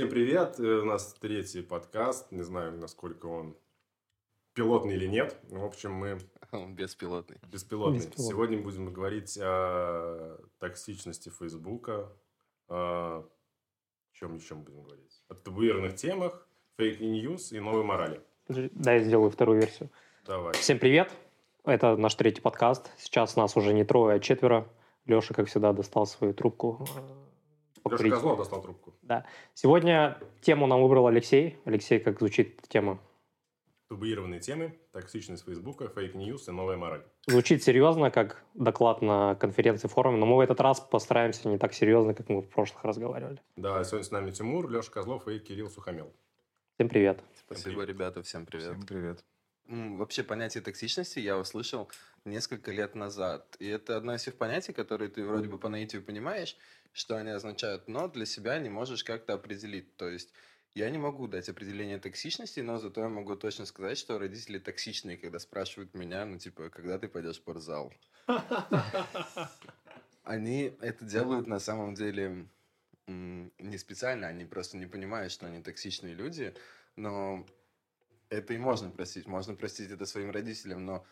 Всем привет! Э, у нас третий подкаст. Не знаю, насколько он пилотный или нет. В общем, мы... Он беспилотный. Беспилотный. Беспилотный. Сегодня будем говорить о токсичности Фейсбука. О чем еще мы будем говорить? О табуированных темах, fake news и новой морали. Да, я сделаю вторую версию. Давай. Всем привет! Это наш третий подкаст. Сейчас нас уже не трое, а четверо. Леша, как всегда, достал свою трубку. Э, Леша Козлов достал трубку. Да. Сегодня тему нам выбрал Алексей. Алексей, как звучит тема? Табуированные темы, токсичность Фейсбука, fake news и новая мораль. Звучит серьезно, как доклад на конференции форуме, но мы в этот раз постараемся не так серьезно, как мы в прошлых разговаривали. Да, сегодня с нами Тимур, Леша Козлов и Кирилл Сухомел. Всем привет. Спасибо, привет. ребята, всем привет. Всем привет. Вообще понятие токсичности я услышал несколько лет назад. И это одно из тех понятий, которые ты вроде бы по наитию понимаешь, что они означают, но для себя не можешь как-то определить. То есть я не могу дать определение токсичности, но зато я могу точно сказать, что родители токсичные, когда спрашивают меня, ну, типа, когда ты пойдешь в спортзал. Они это делают на самом деле не специально, они просто не понимают, что они токсичные люди, но это и можно простить. Можно простить это своим родителям, но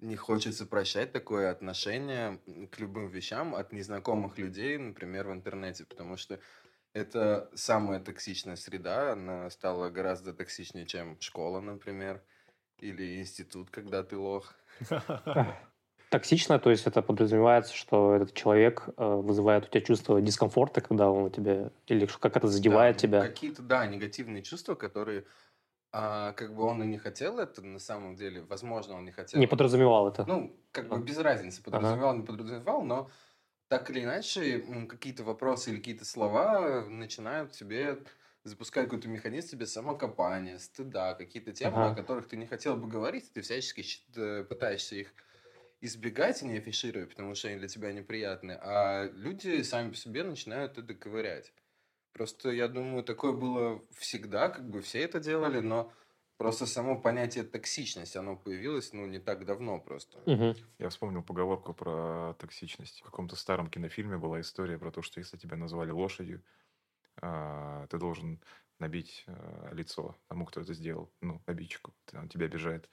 не хочется прощать такое отношение к любым вещам от незнакомых людей, например, в интернете, потому что это самая токсичная среда, она стала гораздо токсичнее, чем школа, например, или институт, когда ты лох. Токсично, то есть это подразумевается, что этот человек э, вызывает у тебя чувство дискомфорта, когда он у тебя, или как это задевает да, тебя. Какие-то, да, негативные чувства, которые а, как бы он и не хотел это, на самом деле, возможно, он не хотел. Не подразумевал это. Ну, как бы без разницы, подразумевал, ага. не подразумевал, но так или иначе, какие-то вопросы или какие-то слова начинают тебе запускать какой-то механизм тебе самокопания, стыда, какие-то темы, ага. о которых ты не хотел бы говорить, ты всячески э, пытаешься их избегать и не афишируя, потому что они для тебя неприятны, а люди сами по себе начинают это ковырять. Просто, я думаю, такое было всегда, как бы все это делали, но просто само понятие токсичность, оно появилось, ну, не так давно просто. Угу. Я вспомнил поговорку про токсичность. В каком-то старом кинофильме была история про то, что если тебя назвали лошадью, а, ты должен набить а, лицо тому, кто это сделал, ну, обидчику. Он тебя обижает.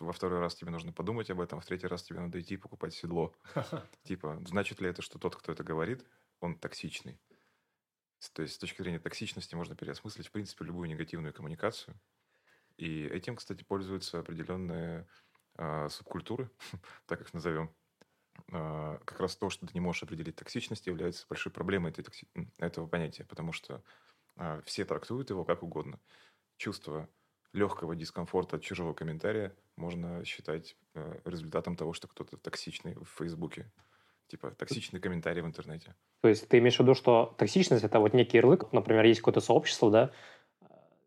Во второй раз тебе нужно подумать об этом, в третий раз тебе надо идти покупать седло. Типа, значит ли это, что тот, кто это говорит, он токсичный? То есть с точки зрения токсичности можно переосмыслить, в принципе, любую негативную коммуникацию. И этим, кстати, пользуются определенные э, субкультуры, так их назовем. Э, как раз то, что ты не можешь определить токсичность, является большой проблемой этой токси... этого понятия, потому что э, все трактуют его как угодно. Чувство легкого дискомфорта от чужого комментария можно считать э, результатом того, что кто-то токсичный в Фейсбуке. Типа токсичный комментарий в интернете. То есть ты имеешь в виду, что токсичность это вот некий ярлык, например, есть какое-то сообщество, да,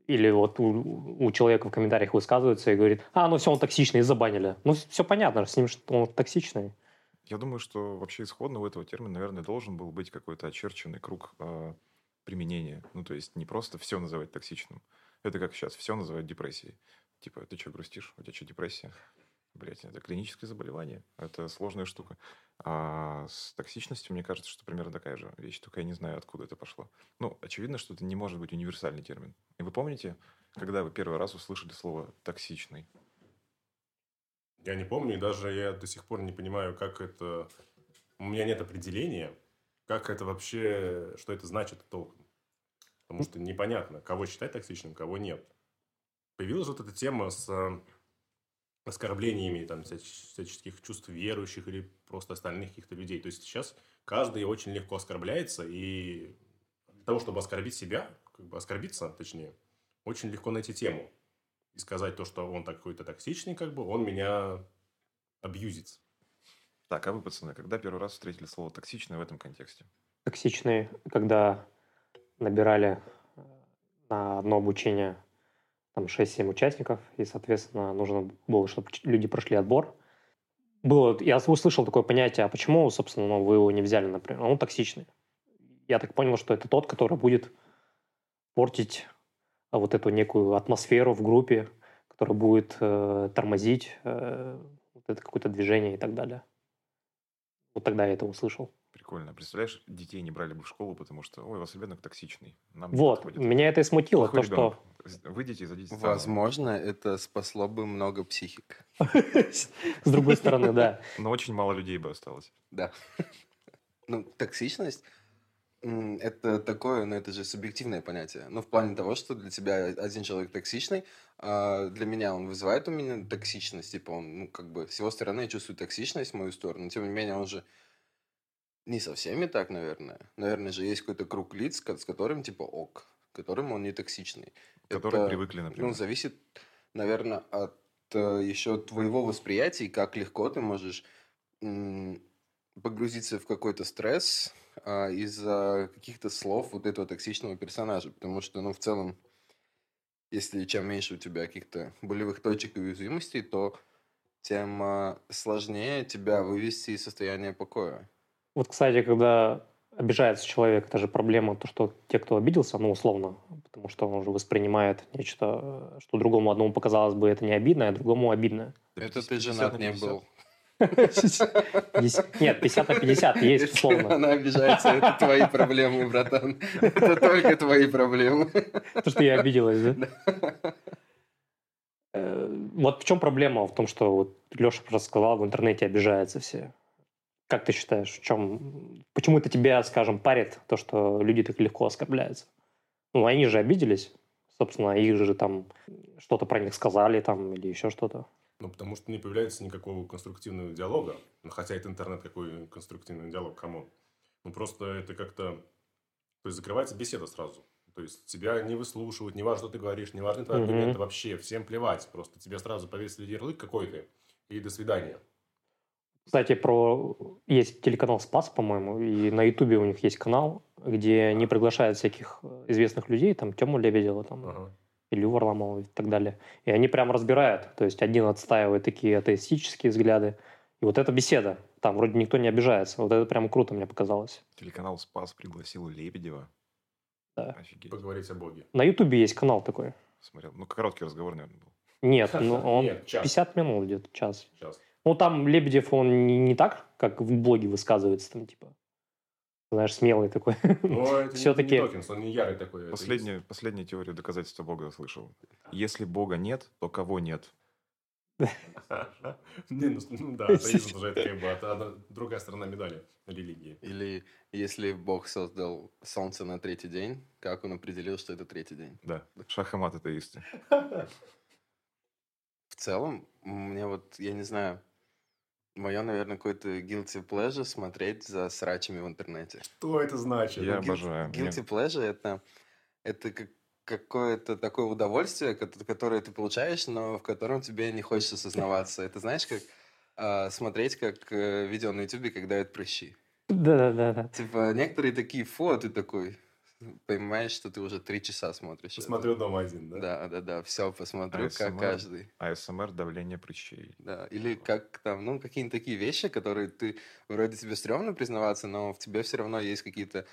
или вот у, у человека в комментариях высказывается и говорит, а, ну все, он токсичный, и забанили. Ну, все понятно, с ним что он токсичный. Я думаю, что вообще исходно у этого термина, наверное, должен был быть какой-то очерченный круг э, применения. Ну, то есть не просто все называть токсичным. Это как сейчас, все называют депрессией. Типа, ты что, грустишь? У тебя что, депрессия? Блять, это клиническое заболевание. Это сложная штука. А с токсичностью, мне кажется, что примерно такая же вещь, только я не знаю, откуда это пошло. Ну, очевидно, что это не может быть универсальный термин. И вы помните, когда вы первый раз услышали слово «токсичный»? Я не помню, и даже я до сих пор не понимаю, как это... У меня нет определения, как это вообще, что это значит толком. Потому что непонятно, кого считать токсичным, кого нет. Появилась вот эта тема с оскорблениями там, всяческих чувств верующих или просто остальных каких-то людей. То есть сейчас каждый очень легко оскорбляется, и для того, чтобы оскорбить себя, как бы оскорбиться, точнее, очень легко найти тему и сказать то, что он такой-то токсичный, как бы, он меня абьюзит. Так, а вы, пацаны, когда первый раз встретили слово «токсичный» в этом контексте? Токсичный, когда набирали э, на одно обучение там 6-7 участников, и, соответственно, нужно было, чтобы люди прошли отбор. Было, я услышал такое понятие, а почему, собственно, ну, вы его не взяли, например? Он токсичный. Я так понял, что это тот, который будет портить а, вот эту некую атмосферу в группе, которая будет э, тормозить э, вот это какое-то движение и так далее. Вот тогда я это услышал. Прикольно. Представляешь, детей не брали бы в школу, потому что, ой, у вас ребенок токсичный. Нам Вот, меня это и смутило, Плохой то, что... ребенок. Выйдите и зайдите. Возможно, это спасло бы много психик. С другой стороны, да. Но очень мало людей бы осталось. Да. Ну, токсичность это такое, ну, это же субъективное понятие. Ну, в плане того, что для тебя один человек токсичный, а для меня он вызывает у меня токсичность. Типа он, ну, как бы, с его стороны я чувствую токсичность в мою сторону. Тем не менее, он же не со всеми так, наверное. Наверное же есть какой-то круг лиц, с которым, типа, ок, которым он не токсичный. Которые Это, привыкли, например. Ну, зависит, наверное, от еще твоего восприятия, и как легко ты можешь м, погрузиться в какой-то стресс а, из-за каких-то слов вот этого токсичного персонажа. Потому что, ну, в целом, если чем меньше у тебя каких-то болевых точек и уязвимостей, то тем а, сложнее тебя вывести из состояния покоя. Вот, кстати, когда обижается человек, это же проблема, то, что те, кто обиделся, ну, условно, потому что он уже воспринимает нечто, э, что другому одному показалось бы это не обидно, а другому обидно. Это 50 ты 50 женат на не 50. был. Нет, 50 на 50 есть, условно. она обижается, это твои проблемы, братан. Это только твои проблемы. То, что я обиделась, да? Э, Вот в чем проблема? В том, что вот Леша просто сказал, в интернете обижаются все. Как ты считаешь, в чем... Почему это тебя, скажем, парит, то, что люди так легко оскорбляются? Ну, они же обиделись. Собственно, их же там что-то про них сказали там или еще что-то. Ну, потому что не появляется никакого конструктивного диалога. Ну, хотя это интернет, какой конструктивный диалог, кому? Ну, просто это как-то... То есть, закрывается беседа сразу. То есть, тебя не выслушивают, не важно, что ты говоришь, не важны твои аргументы вообще. Всем плевать. Просто тебе сразу повесили ярлык какой-то, и до свидания. Кстати, про есть телеканал Спас, по-моему, и на Ютубе у них есть канал, где они приглашают всяких э, известных людей, там Тему Лебедева, там Ага. Илью Варламова и так далее. И они прям разбирают. То есть один отстаивает такие атеистические взгляды. И вот эта беседа, там вроде никто не обижается. Вот это прям круто мне показалось. Телеканал «Спас» пригласил Лебедева. Да. Офигеть. Поговорить о Боге. На Ютубе есть канал такой. Смотрел. Ну, короткий разговор, наверное, был. Нет, ну он Нет, час. 50 минут где-то, час. Сейчас. Ну там Лебедев, он не, не так, как в блоге высказывается, там типа, знаешь, смелый такой. Всё-таки- не Докинс, он не ярый такой. атеист. Последнюю, последнюю теорию доказательства Бога я слышал. Если Бога нет, то кого нет? Не, ну, ну да, атеизм уже это как бы другая сторона медали религии. Или если Бог создал солнце на третий день, как он определил, что это третий день? Да. Шах и мат атеисты. В целом, мне вот, я не знаю, мое, наверное, какой-то guilty pleasure смотреть за срачами в интернете. Что это значит? Я Ну, обожаю. Guilty pleasure это, это как какое-то такое удовольствие, кото- которое ты получаешь, но в котором тебе не хочется сознаваться. Это знаешь, как а, смотреть как э, видео на ютубе, как дают прыщи. Да-да-да. Типа, некоторые такие, фу, а ты такой, понимаешь, что ты уже три часа смотришь. это. Посмотрю дома один, да? Да, да, да, все посмотрю, как ASMR. каждый. АСМР давление прыщей. Да, или как там, ну, какие-нибудь такие вещи, которые ты, вроде тебе стрёмно признаваться, но в тебе все равно есть какие-то,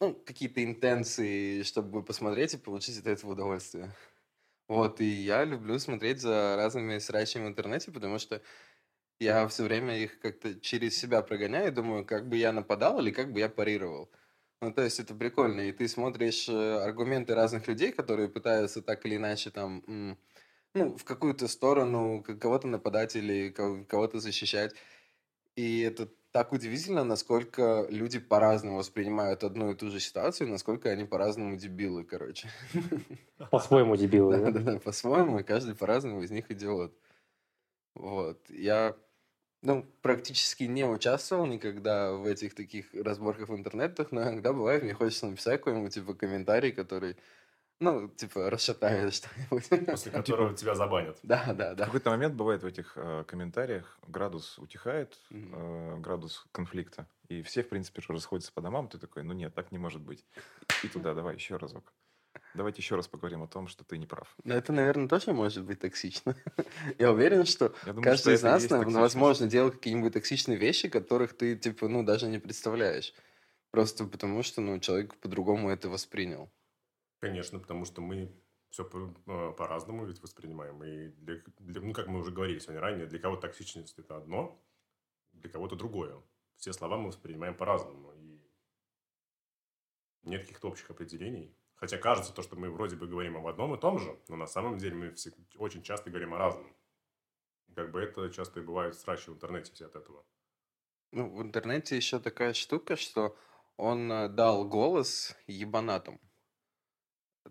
ну, какие-то интенции, чтобы посмотреть и получить от этого удовольствие. Вот, и я люблю смотреть за разными срачами в интернете, потому что я все время их как-то через себя прогоняю и думаю, как бы я нападал или как бы я парировал. Ну, то есть это прикольно, и ты смотришь э, аргументы разных людей, которые пытаются так или иначе там, ну, в какую-то сторону кого-то нападать или ко- кого-то защищать. И это так удивительно, насколько люди по-разному воспринимают одну и ту же ситуацию, насколько они по-разному дебилы, короче. По-своему дебилы, да? Да-да-да, по-своему, и каждый по-разному из них идиот. Вот. Я, ну, практически не участвовал никогда в этих таких разборках в интернетах, но иногда бывает, мне хочется написать какой-нибудь, типа, комментарий, который, ну, типа, расшатает что-нибудь. После которого тебя забанят. Да, да, В да. какой-то момент бывает в этих э, комментариях градус утихает, э, градус конфликта, и все, в принципе, уже расходятся по домам. Ты такой, ну нет, так не может быть. И туда, давай еще разок. Давайте еще раз поговорим о том, что ты не прав. Но это, наверное, тоже может быть токсично. Я уверен, что Я думаю, что каждый из это и нас, есть нав- токсичность. возможно, делает какие-нибудь токсичные вещи, которых ты, типа, ну, даже не представляешь. Просто потому, что, ну, человек по-другому это воспринял. Конечно, потому что мы все по-разному ведь воспринимаем. И для, для- ну, как мы уже говорили сегодня ранее, для кого-то токсичность это одно, для кого-то другое. все слова мы воспринимаем по-разному. И нет каких-то общих определений. Хотя кажется то, что мы вроде бы говорим об одном и том же, но на самом деле мы все, очень часто говорим о разном. Как бы это часто и бывает срачи в интернете все от этого. Ну, в интернете еще такая штука, что он э, дал голос ебанатам.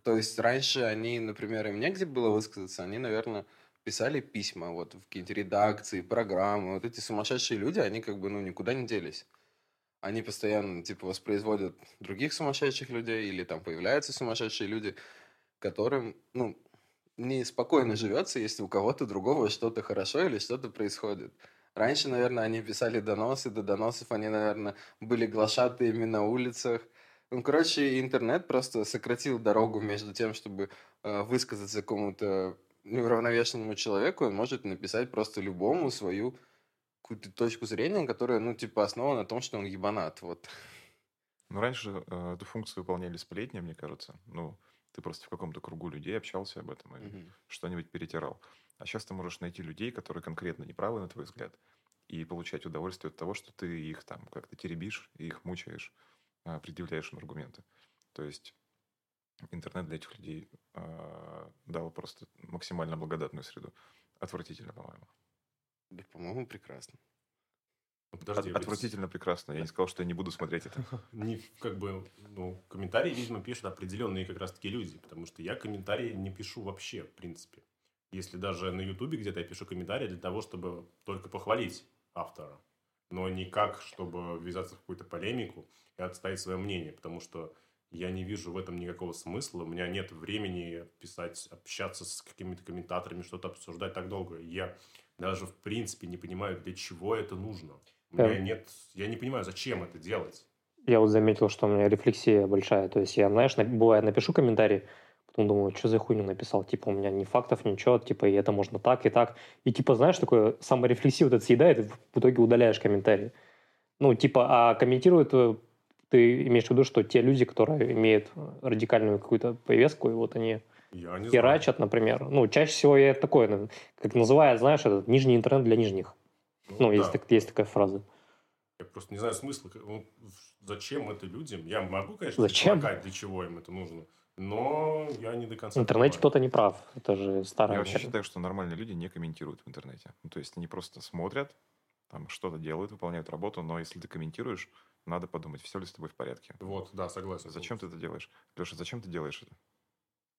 То есть раньше они, например, им негде было высказаться, они, наверное, писали письма вот в какие-то редакции, программы. Вот эти сумасшедшие люди, они как бы, ну, никуда не делись. Они постоянно, типа, воспроизводят других сумасшедших людей, или там появляются сумасшедшие люди, которым, ну, неспокойно живется, если у кого-то другого что-то хорошо или что-то происходит. Раньше, наверное, они писали доносы, до доносов они, наверное, были глашатыми на улицах. Ну, короче, интернет просто сократил дорогу между тем, чтобы э, высказаться какому-то неуравновешенному человеку, он может написать просто любому свою какую-то точку зрения, которая, ну, типа, основана на том, что он ебанат, вот. Ну, раньше э, эту функцию выполняли сплетни, мне кажется. Ну, ты просто в каком-то кругу людей общался об этом или Мгм. что-нибудь перетирал. А сейчас ты можешь найти людей, которые конкретно неправы, на твой взгляд, и получать удовольствие от того, что ты их там как-то теребишь, и их мучаешь, а, предъявляешь им аргументы. То есть интернет для этих людей а, дал просто максимально благодатную среду. Отвратительно, по-моему. Да, по-моему, прекрасно. Ну, подожди, От- отвратительно прекрасно. Я не сказал, что я не буду смотреть это. Не, как бы, ну, комментарии, видимо, пишут определенные как раз-таки люди, потому что я комментарии не пишу вообще, в принципе. Если даже на Ютубе где-то я пишу комментарии для того, чтобы только похвалить автора, но никак, чтобы ввязаться в какую-то полемику и отставить свое мнение, потому что я не вижу в этом никакого смысла, у меня нет времени писать, общаться с какими-то комментаторами, что-то обсуждать так долго. Я даже, в принципе, не понимаю, для чего это нужно. У меня нет, я не понимаю, зачем это делать. Я вот заметил, что у меня рефлексия большая. То есть я, знаешь, на- бывает, напишу комментарий, потом думаю, что за хуйню написал. Типа, у меня ни фактов, ничего, типа, и это можно так, и так. И типа, знаешь, такое саморефлексия вот это съедает, и в итоге удаляешь комментарий. Ну, типа, а комментируют, э, ты имеешь в виду, что те люди, которые имеют э, радикальную какую-то повестку, и вот они Я не знаю. херачат, например. Ну, чаще всего я такое, ну, как называют, знаешь, этот нижний интернет для нижних. Ну, есть, да. так- есть такая фраза. Я просто не знаю смысла. ну, зачем это людям? Я могу, конечно, Зачем? предполагать, для чего им это нужно. Но я не до конца В интернете кто-то не прав. Это же старая Я вообще считаю, что нормальные люди не комментируют в интернете. Ну, то есть они просто смотрят, там что-то делают, выполняют работу, но если ты комментируешь, надо подумать, все ли с тобой в порядке. Вот, да, согласен. Зачем ты это делаешь? Леша, зачем ты делаешь это?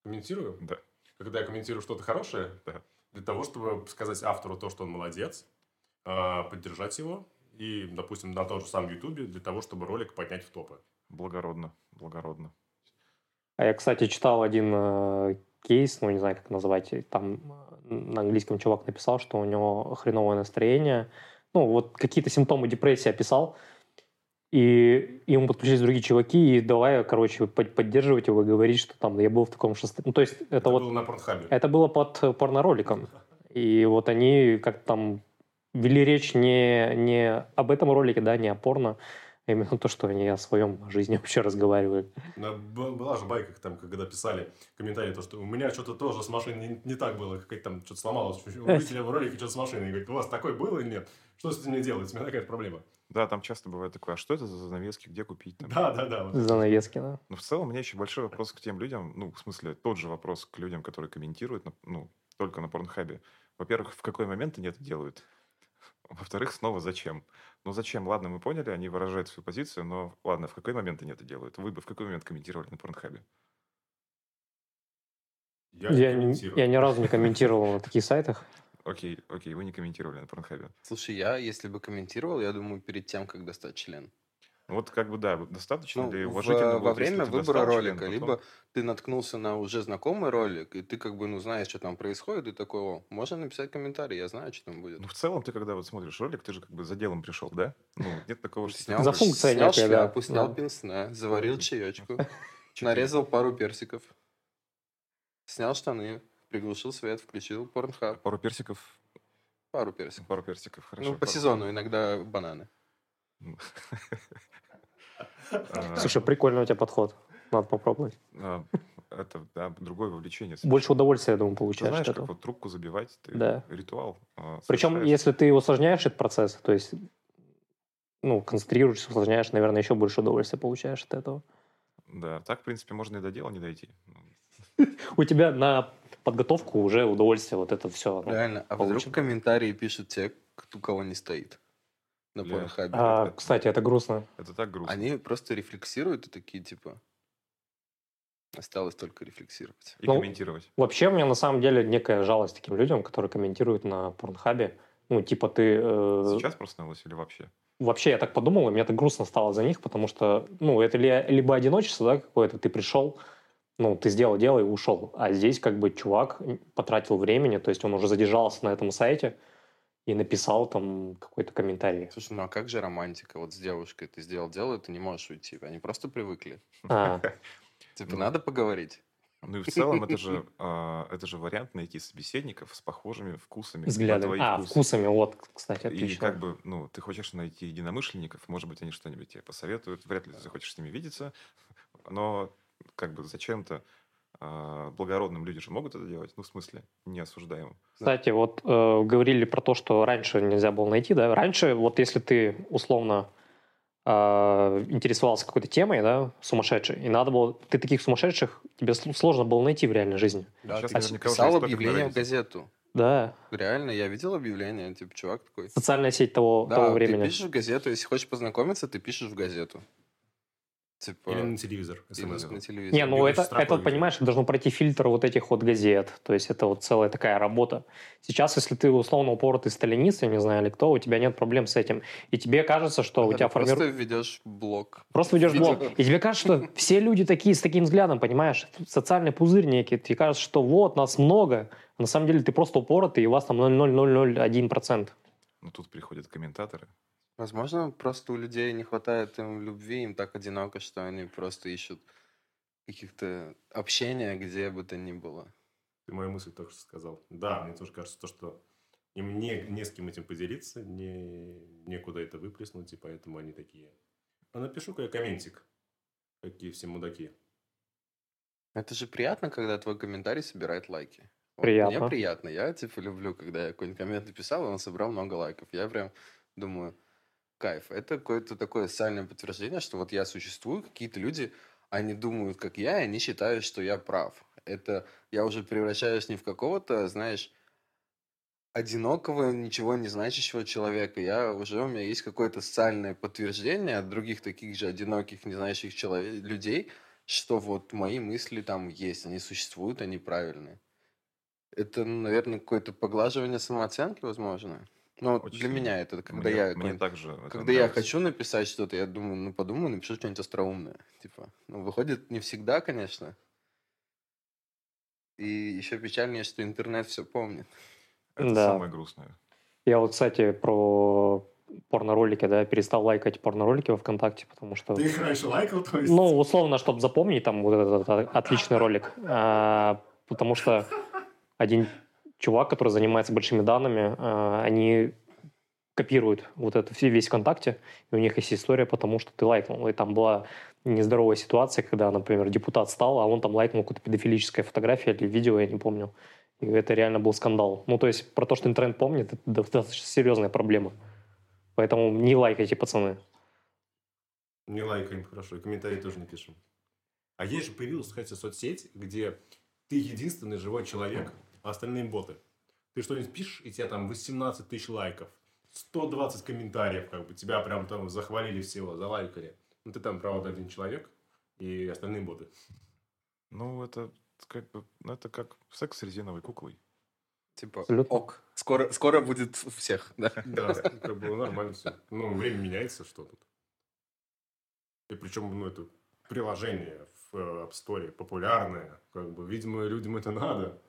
Комментирую? Да. Когда я комментирую что-то хорошее, Да. для того, чтобы сказать автору то, что он молодец, а, поддержать его, и, допустим, на том же самом Ютубе, для того, чтобы ролик поднять в топы. Благородно, благородно. А я, кстати, читал один э, кейс, ну, не знаю, как назвать, там на английском чувак написал, что у него хреновое настроение, ну, вот какие-то симптомы депрессии описал, и ему подключились другие чуваки, и давай, короче, под- поддерживать его и говорить, что там я был в таком шестом... Ну, то есть это, Это вот... было на Порнхабе. Это было под порнороликом. И вот они как там вели речь не, не об этом ролике, да, не о порно, а именно то, что они о своем жизни вообще разговаривают. Была же байка, там, когда писали комментарии, то, что у меня что-то тоже с машиной не, не так было, какая-то там что-то сломалось. Увидели в ролике что-то с машиной. И говорит, у вас такое было или нет? Что с этим не делать? У меня такая проблема. Да, там часто бывает такое, а что это за занавески, где купить? Там? Да, да, да. вот. Занавески, да. Но в целом у меня еще большой вопрос к тем людям, ну, в смысле, тот же вопрос к людям, которые комментируют, на- ну, только на порнхабе. Во-первых, в какой момент они это делают? Во-вторых, снова зачем? Ну, зачем? Ладно, мы поняли, они выражают свою позицию, но ладно, в какой момент они это делают? Вы бы в какой момент комментировали на порнхабе? Я, Я, не- я ни разу не комментировал на таких сайтах. Окей, окей, вы не комментировали на порнхабе. Слушай, я, если бы комментировал, я думаю, перед тем, как достать член. Вот как бы, да, достаточно Ну, ли уважительно во будет, если время выбора член, ролика, потом- либо ты наткнулся на уже знакомый ролик, и ты как бы, ну, знаешь, что там происходит, и такой, о, можно написать комментарий, я знаю, что там будет. Ну, в целом, ты когда вот смотришь ролик, ты же как бы за делом пришел, да? Ну, нет такого, что... Снял, За функция снял некая, да. шляпу, снял Да. пенсне, заварил чаечку, нарезал пару персиков, снял штаны, приглушил свет, включил порнхаб, Пару персиков, пару персиков. пару персиков, хорошо. Ну, по пару- сезону иногда бананы. А, Слушай, прикольный у тебя подход. Надо попробовать. а, Это, да, другое вовлечение. Больше удовольствия, я думаю, Ты получаешь знаешь, от как вот трубку забивать, ты Да. ритуал. а, Причем, если ты усложняешь этот процесс, то есть ну, концентрируешься, усложняешь, наверное, еще больше удовольствия получаешь от этого. Да, так, в принципе, можно и до дела не дойти. У тебя на подготовку уже удовольствие вот это все. Реально. А вдруг получено. комментарии пишут те, у кого не стоит на Бля. порнхабе? А, кстати, это грустно. Это так грустно. Они просто рефлексируют и такие, типа, осталось только рефлексировать. И Ну, комментировать. Вообще, у меня на самом деле некая жалость таким людям, которые комментируют на порнхабе. Ну, типа ты... э, Сейчас проснулась или вообще? Вообще, я так подумал, и мне так грустно стало за них, потому что, ну, это ли, либо одиночество, да, какое-то, ты пришел, ну, ты сделал дело и ушел. А здесь как бы чувак потратил времени, то есть он уже задержался на этом сайте и написал там какой-то комментарий. Слушай, ну а как же романтика? Вот с девушкой ты сделал дело, и ты не можешь уйти. Они просто привыкли. А, Типа, надо поговорить. Ну и в целом это же, а, это же вариант найти собеседников с похожими вкусами взгляды. твои А, вкусы. вкусами, вот, кстати, И отлично. как бы, ну, ты хочешь найти единомышленников, может быть, они что-нибудь тебе посоветуют, вряд ли ты захочешь с ними видеться, но как бы зачем-то а, благородным люди же могут это делать, ну, в смысле, не осуждаем. Кстати, вот э, говорили про то, что раньше нельзя было найти, да? Раньше, вот если ты условно э, интересовался какой-то темой, да, сумасшедшей, и надо было, ты таких сумасшедших, тебе сл- сложно было найти в реальной жизни. Да, Сейчас ты наверняка уже писал объявление в газету. Да, Реально, я видел объявление, типа, чувак такой. социальная сеть того, Да, того ты времени. пишешь в газету, если хочешь познакомиться, ты пишешь в газету. Типа, Или на телевизор. смс. на телевизор. Не, ну Бегаешь это, это, понимаешь, должно пройти фильтр вот этих вот газет. То есть это вот целая такая работа. Сейчас, если ты условно упоротый сталинист, я не знаю, или кто, у тебя нет проблем с этим. И тебе кажется, что у Ты тебя формируется... Просто ведешь блог. Просто ведешь Видео. блог. И тебе кажется, что все люди такие, с таким взглядом, понимаешь? Социальный пузырь некий. Тебе кажется, что вот, нас много. А на самом деле ты просто упоротый, и у вас там 0,0001%. Ну, тут приходят комментаторы. Возможно, просто у людей не хватает им любви, им так одиноко, что они просто ищут каких-то общения, где бы то ни было. Ты мою мысль только что сказал. Да, мне тоже кажется, то, что им не, не с кем этим поделиться, не, некуда это выплеснуть, и поэтому они такие. А напишу-ка я комментик. Какие все мудаки. Это же приятно, когда твой комментарий собирает лайки. Вот Приятно. Мне приятно. Я, типа, люблю, когда я какой-нибудь коммент написал, и он собрал много лайков. Я прям думаю, кайф. Это какое-то такое социальное подтверждение, что вот я существую, какие-то люди, они думают, как я, и они считают, что я прав. Это я уже превращаюсь не в какого-то, знаешь, одинокого, ничего не значащего человека. Я уже, у меня есть какое-то социальное подтверждение от других таких же одиноких, не знающих человек, людей, что вот мои мысли там есть, они существуют, они правильные. Это, наверное, какое-то поглаживание самооценки, возможно. Но вот для Очень. меня это, когда мне, я, мне также это когда я хочу написать что-то, я думаю, ну подумаю, напишу что-нибудь остроумное. Типа, ну выходит не всегда, конечно. И еще печальнее, что интернет все помнит. Это Да. самое грустное. Я вот, кстати, про порноролики, да, перестал лайкать порноролики во ВКонтакте, потому что... Ты их раньше лайкал, то есть? Ну, условно, чтобы запомнить там вот этот, отличный ролик. А, потому что один чувак, который занимается большими данными, а, они копируют вот это все- весь ВКонтакте, и у них есть история, потому что ты лайкнул. И там была нездоровая ситуация, когда, например, депутат стал, а он там лайкнул какую-то педофилическая фотография или видео, я не помню. И это реально был скандал. Ну, то есть про то, что интернет помнит, это достаточно серьезная проблема. Поэтому не лайкайте, пацаны. Не лайкаем, хорошо, и комментарии тоже не пишем. А есть же появилась, кстати, соцсеть, где ты единственный живой человек, а остальные боты. Ты что-нибудь пишешь, и тебе там 18 тысяч лайков, 120 комментариев, как бы тебя прям там захвалили всего, залайкали. Ну ты там, правда, один человек, и остальные боты. Ну, это как бы, ну, это как секс с резиновой куклой. Типа, Абсолютно. ок, скоро, скоро будет у всех, да. Да, как бы нормально все. Ну, время меняется, что тут. И причем, ну, это приложение в э, App Store популярное. Как бы, видимо, людям это надо.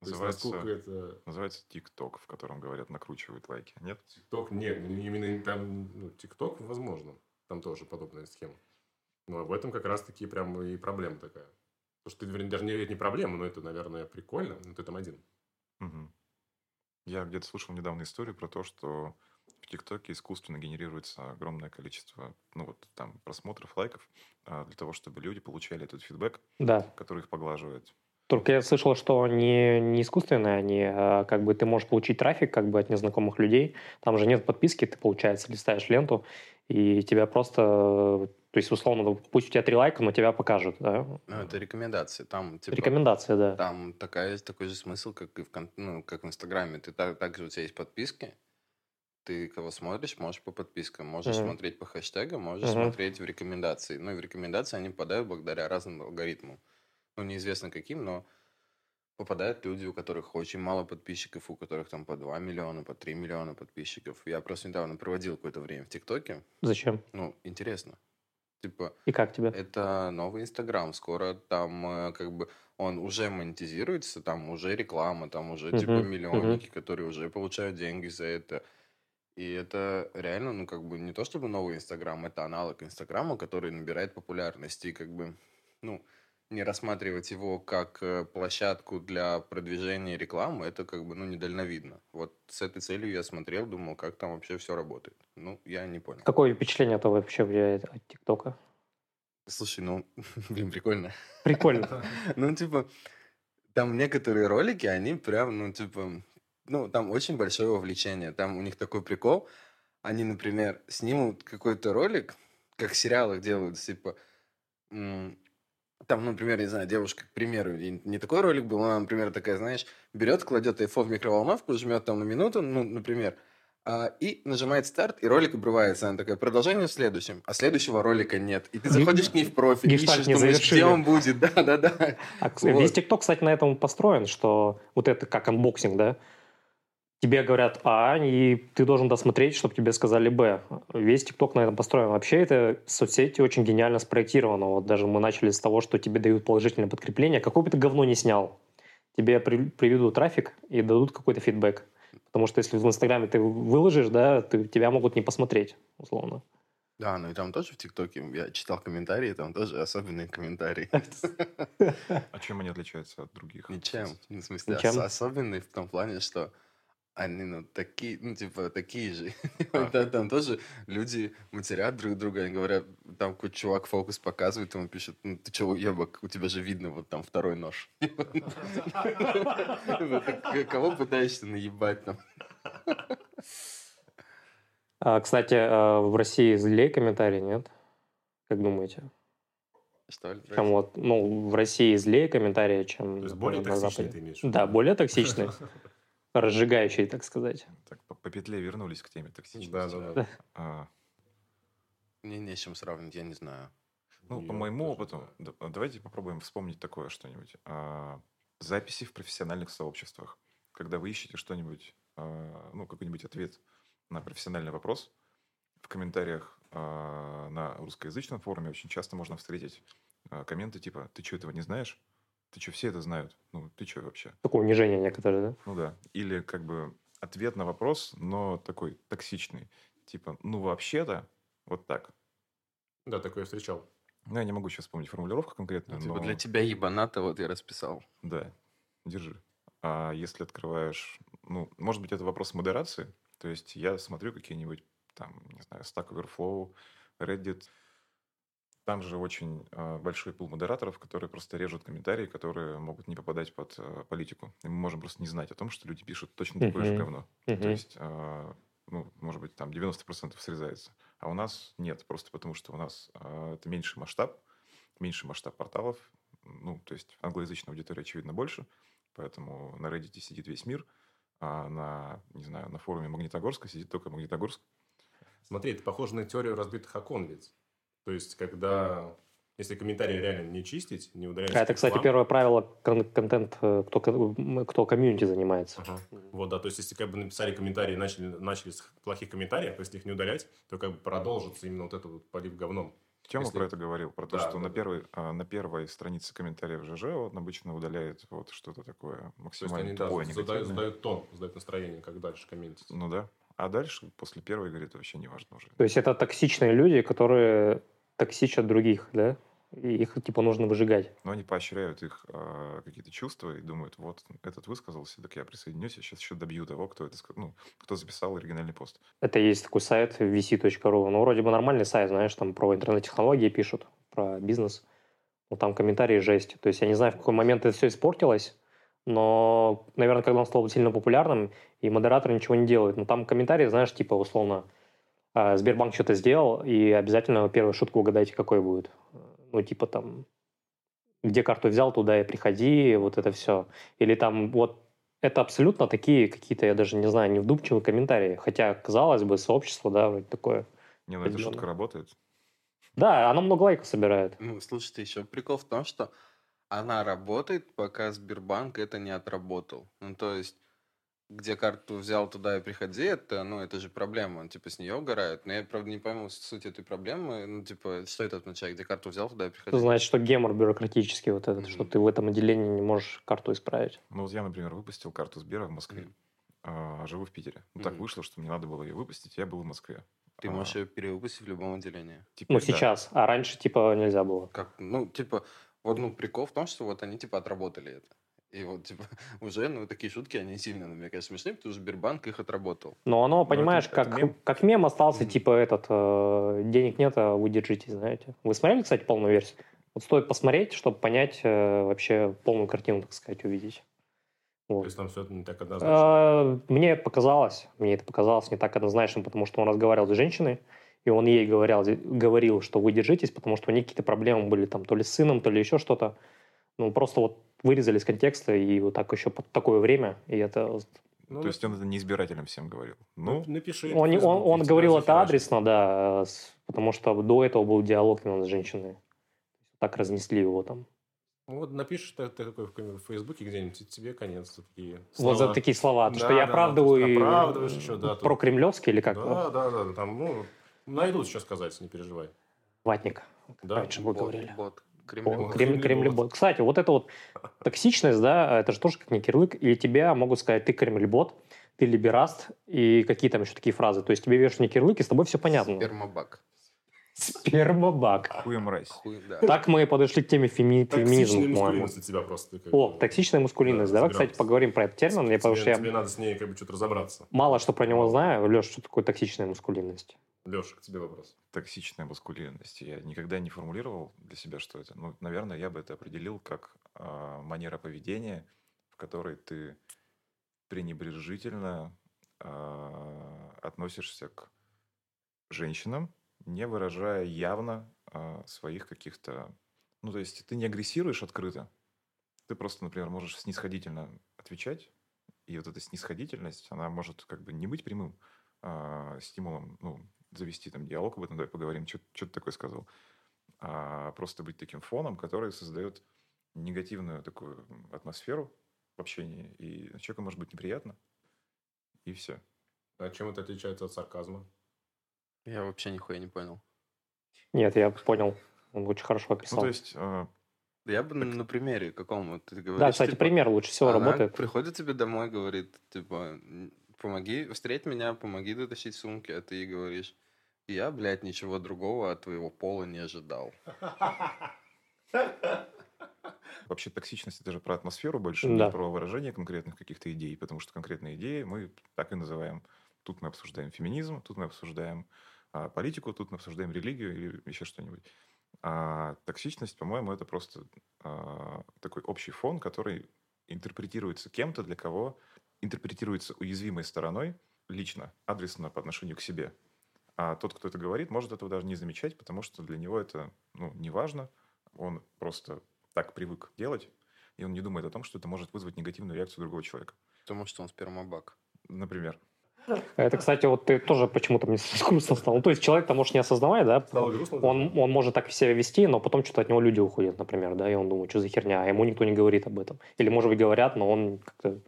Есть, Называется, насколько это... называется TikTok, в котором, говорят, накручивают лайки. Нет? ТикТок нет, именно там, ну, ТикТок, возможно, там тоже подобная схема. Но в этом как раз-таки прям и проблема такая. Потому что, вернее, даже не, это не проблема, но это, наверное, прикольно, но ты там один. Мгм. Я где-то слышал недавно историю про то, что в ТикТоке искусственно генерируется огромное количество, ну вот там просмотров, лайков, а, для того, чтобы люди получали этот фидбэк, Да. который их поглаживает. Только я слышал, что не, не искусственные они, а как бы ты можешь получить трафик как бы от незнакомых людей. Там же нет подписки, ты, получается, листаешь ленту, и тебя просто... То есть, условно, ну, пусть у тебя три лайка, но тебя покажут, да? Ну, это рекомендации. Там, типа, Рекомендация, да. Там такая, такой же смысл, как и в, ну, как в Инстаграме. Ты так, также у тебя есть подписки, ты кого смотришь, можешь по подпискам, можешь Мгм. смотреть по хэштегам, можешь Мгм. смотреть в рекомендации. Ну и в рекомендации они попадают благодаря разным алгоритмам. Ну, неизвестно каким, но попадают люди, у которых очень мало подписчиков, у которых там по 2 миллиона, по 3 миллиона подписчиков. Я просто недавно проводил какое-то время в ТикТоке. Зачем? Ну, интересно. Типа, И как тебе? это новый Инстаграм. Скоро там э, как бы он уже монетизируется, там уже реклама, там уже типа Мгм, миллионники, которые уже получают деньги за это. И это реально, ну, как бы не то чтобы новый Инстаграм, это аналог Инстаграма, который набирает популярность. И как бы, ну, не рассматривать его как э, площадку для продвижения рекламы, это как бы, ну, недальновидно. Вот с этой целью я смотрел, думал, как там вообще все работает. Ну, я не понял. Какое впечатление это вообще влияет от ТикТока? Слушай, ну, блин, прикольно. Прикольно. Ну, типа, там некоторые ролики, они прям, ну, типа, ну, там очень большое вовлечение. Там у них такой прикол. Они, например, снимут какой-то ролик, как в сериалах делают, типа, там, ну, например, не знаю, девушка, к примеру, не такой ролик был, она, например, такая, знаешь, берет, кладет iPhone в микроволновку, жмет там на минуту, ну, например, а, и нажимает старт, и ролик обрывается. Она такая, продолжение в следующем. А следующего ролика нет. И ты заходишь к ней в профиль, ищешь, не думаешь, завершили. где он будет. Да-да-да. А кстати, Вот. весь ТикТок, кстати, на этом построен, что вот это как unboxing, да? Тебе говорят А, и ты должен досмотреть, чтобы тебе сказали Б. Весь ТикТок на этом построен. Вообще это соцсети очень гениально спроектировано. Вот даже мы начали с того, что тебе дают положительное подкрепление. Какое бы ты говно не снял, тебе при- приведут трафик и дадут какой-то фидбэк. Потому что если в Инстаграме ты выложишь, да, ты, тебя могут не посмотреть, условно. Да, ну и там тоже в ТикТоке, я читал комментарии, там тоже особенные комментарии. А чем они отличаются от других? Ничем. Ну, В смысле, особенные в том плане, что они, ну, такие, ну, типа, такие же. А. Там тоже люди матерят друг друга, они говорят, там какой-то чувак фокус показывает, ему пишет, ну, ты чего, уебок, у тебя же видно вот там второй нож. Кого пытаешься наебать там? А, кстати, а, в России злее комментарии, нет? Как думаете? Что ли? Чем вот, ну, в России злее комментарии, чем То есть более на Западе. ты имеешь? Да, более токсичные, разжигающие, так сказать. Так, по, по петле вернулись к теме токсичности. Да, да, да. А, Мне не с чем сравнить, я не знаю. ну, Я по моему тоже опыту, да- давайте попробуем вспомнить такое что-нибудь. А, записи в профессиональных сообществах. Когда вы ищете что-нибудь, а, ну, какой-нибудь ответ на профессиональный вопрос, в комментариях а, на русскоязычном форуме очень часто можно встретить а, комменты типа «Ты что, этого не знаешь? Ты что, все это знают? Ну, ты что вообще?» Такое унижение некоторые, да? Ну да. Или как бы ответ на вопрос, но такой токсичный. Типа, ну вообще-то, вот так. Да, такое я встречал. Ну, я не могу сейчас вспомнить формулировку конкретную, Типа но... для тебя ебаната, вот я расписал. Да, держи. А если открываешь... Ну, может быть, это вопрос модерации. То есть я смотрю какие-нибудь там, не знаю, Stack Overflow, Reddit. Там же очень а, большой пул модераторов, которые просто режут комментарии, которые могут не попадать под а, политику. И мы можем просто не знать о том, что люди пишут точно такое же Мгм. говно. То Мгм. есть, а, ну, может быть, там 90% срезается. А у нас нет, просто потому что у нас это меньший масштаб, меньший масштаб порталов. Ну, то есть англоязычная аудитория, очевидно, больше. Поэтому на Reddit сидит весь мир, а на, не знаю, на форуме Магнитогорска сидит только Магнитогорск. Смотри, это похоже на теорию разбитых окон ведь. То есть, когда... Если комментарии реально не чистить, не удалять... А это, кстати, спам- первое правило кон- контент, э, кто, кто комьюнити занимается. Ага. Вот, да, то есть, если как бы написали комментарии и начали, начали с плохих комментариев, если их не удалять, то как бы продолжится именно вот этот вот полив говном. Тема Если- про это говорил, про то, Да, что да, на, да. первой, а, на первой странице комментариев ЖЖ он обычно удаляет вот что-то такое То есть, максимально они да, тупое, задают, негативное. задают тон, задают настроение, как дальше комментить. Ну да. А дальше, после первой, говорит, вообще не важно уже. То есть это токсичные люди, которые токсичат других, да? И их типа нужно выжигать. Но они поощряют их а, какие-то чувства и думают, вот этот высказался, так я присоединюсь, я сейчас еще добью того, кто это ну, кто записал оригинальный пост. Это есть такой сайт vc.ru. Ну, вроде бы нормальный сайт, знаешь, там про интернет-технологии пишут, про бизнес. Ну, там комментарии жесть. То есть я не знаю, в какой момент это все испортилось, но, наверное, когда он стал сильно популярным, и модераторы ничего не делают. Но там комментарии, знаешь, типа, условно, э, Сбербанк что-то сделал, и обязательно первую шутку угадайте, какой будет. Ну, типа там, где карту взял, туда и приходи, вот это все. Или там вот это абсолютно такие какие-то, я даже не знаю, невдумчивые комментарии. Хотя, казалось бы, сообщество, да, вроде такое. Не, ну эта шутка работает. Да, она много лайков собирает. Ну, слушайте, еще прикол в том, что она работает, пока Сбербанк это не отработал. Ну, то есть, где карту взял туда и приходи, это, ну, это же проблема. Он, типа, с нее угорает. Но я, правда, не пойму суть этой проблемы. Ну, типа, что это означает? Где карту взял, туда и приходи? Это значит, что гемор бюрократический вот этот, что Мгм. ты в этом отделении не можешь карту исправить. Ну, вот я, например, выпустил карту Сбера в Москве, Мгм. а живу в Питере. Ну, так Мгм. вышло, что мне надо было ее выпустить, я был в Москве. Ты А, можешь ее перевыпустить в любом отделении. теперь Ну, да. сейчас. А раньше, типа, нельзя было. Как, ну, типа, вот, ну, прикол в том, что вот они, типа, отработали это. И вот, типа, уже, ну, такие шутки, они сильно, ну, мне кажется, смешные, потому что Сбербанк их отработал. Но оно, это- понимаешь, это как, мем. как мем остался, Мгм. типа, этот, э, денег нет, а вы держитесь, знаете. Вы смотрели, кстати, полную версию? Вот стоит посмотреть, чтобы понять э, вообще полную картину, так сказать, увидеть. То Вот. есть там все это не так однозначно. Э, Мне показалось, мне это показалось не так однозначным, потому что он разговаривал с женщиной, и он ей говорил, говорил, что вы держитесь, потому что у них какие-то проблемы были там то ли с сыном, то ли еще что-то. Ну, просто вот вырезали из контекста, и вот так еще под такое время, и это... Ну, То есть он это не избирателям всем говорил. ну, Ну, напиши. Он, не- он, Фейсбуке, он тебя говорил это адресно, да, потому что до этого был диалог именно с женщиной. Так разнесли его там. Ну, Вот напишешь ты, ты такой в, Фейсбуке где-нибудь, тебе конец. за Такие Вот за слова. такие слова, то, что Да, я да, оправдываю... оправдываешь еще, да, тут- Про кремлевский или как? Да, да, да, там, ну, найдут что сказать, не переживай. Ватник. Да. Раньше мы говорили. бот. Кремль, Кремлебот. Кстати, вот это вот токсичность, да, это же тоже как не ярлык, или тебя могут сказать, ты Кремлебот, ты либераст, и какие там еще такие фразы. То есть тебе вешают не ярлык, и с тобой все понятно. Спермобак. Спермобак. мразь. Хуй, да. Так мы подошли к теме феми- феминизма, Токсичная мускулинность у тебя просто. как О, токсичная мускулинность. Да, Давай, кстати, поговорим про этот термин, я, потому тебе, я тебе надо с ней как бы что-то разобраться. мало что про него знаю. Леш, что такое токсичная мускулинность? Леша, к тебе вопрос. Токсичная маскулинность. Я никогда не формулировал для себя, что это. Ну, наверное, я бы это определил как а, манера поведения, в которой ты пренебрежительно а, относишься к женщинам, не выражая явно а, своих каких-то... Ну, то есть ты не агрессируешь открыто, ты просто, например, можешь снисходительно отвечать, и вот эта снисходительность, она может как бы не быть прямым а, стимулом, ну, завести там диалог об этом, давай поговорим, что, ты такое сказал, а просто быть таким фоном, который создает негативную такую атмосферу в общении, и человеку может быть неприятно, и все. А чем это отличается от сарказма? Я вообще нихуя не понял. Нет, я понял. Он очень хорошо Ну, описал. то есть, а, Я бы на, на примере каком вот ты говоришь. да, кстати, типа, пример лучше всего она работает. приходит тебе домой, говорит, типа, «М, помоги, встреть меня, помоги дотащить сумки, а ты ей говоришь, я, блядь, ничего другого от твоего пола не ожидал. вообще токсичность это же про атмосферу больше, Да. не про выражение конкретных каких-то идей, потому что конкретные идеи мы так и называем. Тут мы обсуждаем феминизм, тут мы обсуждаем а, политику, тут мы обсуждаем религию или еще что-нибудь. А токсичность, по-моему, это просто а, такой общий фон, который интерпретируется кем-то, для кого интерпретируется уязвимой стороной лично, адресно по отношению к себе. А тот, кто это говорит, может этого даже не замечать, потому что для него это ну, не важно. Он просто так привык делать, и он не думает о том, что это может вызвать негативную реакцию другого человека. Потому что он спермобак. Например. Это, кстати, вот ты тоже почему-то мне грустно стало. Ну, то есть человек-то, может, не осознавая, да, Стало грустно? он, он может так себя вести, но потом что-то от него люди уходят, например, да, и он думает, что за херня, а ему никто не говорит об этом. Или, может быть, говорят, но он как-то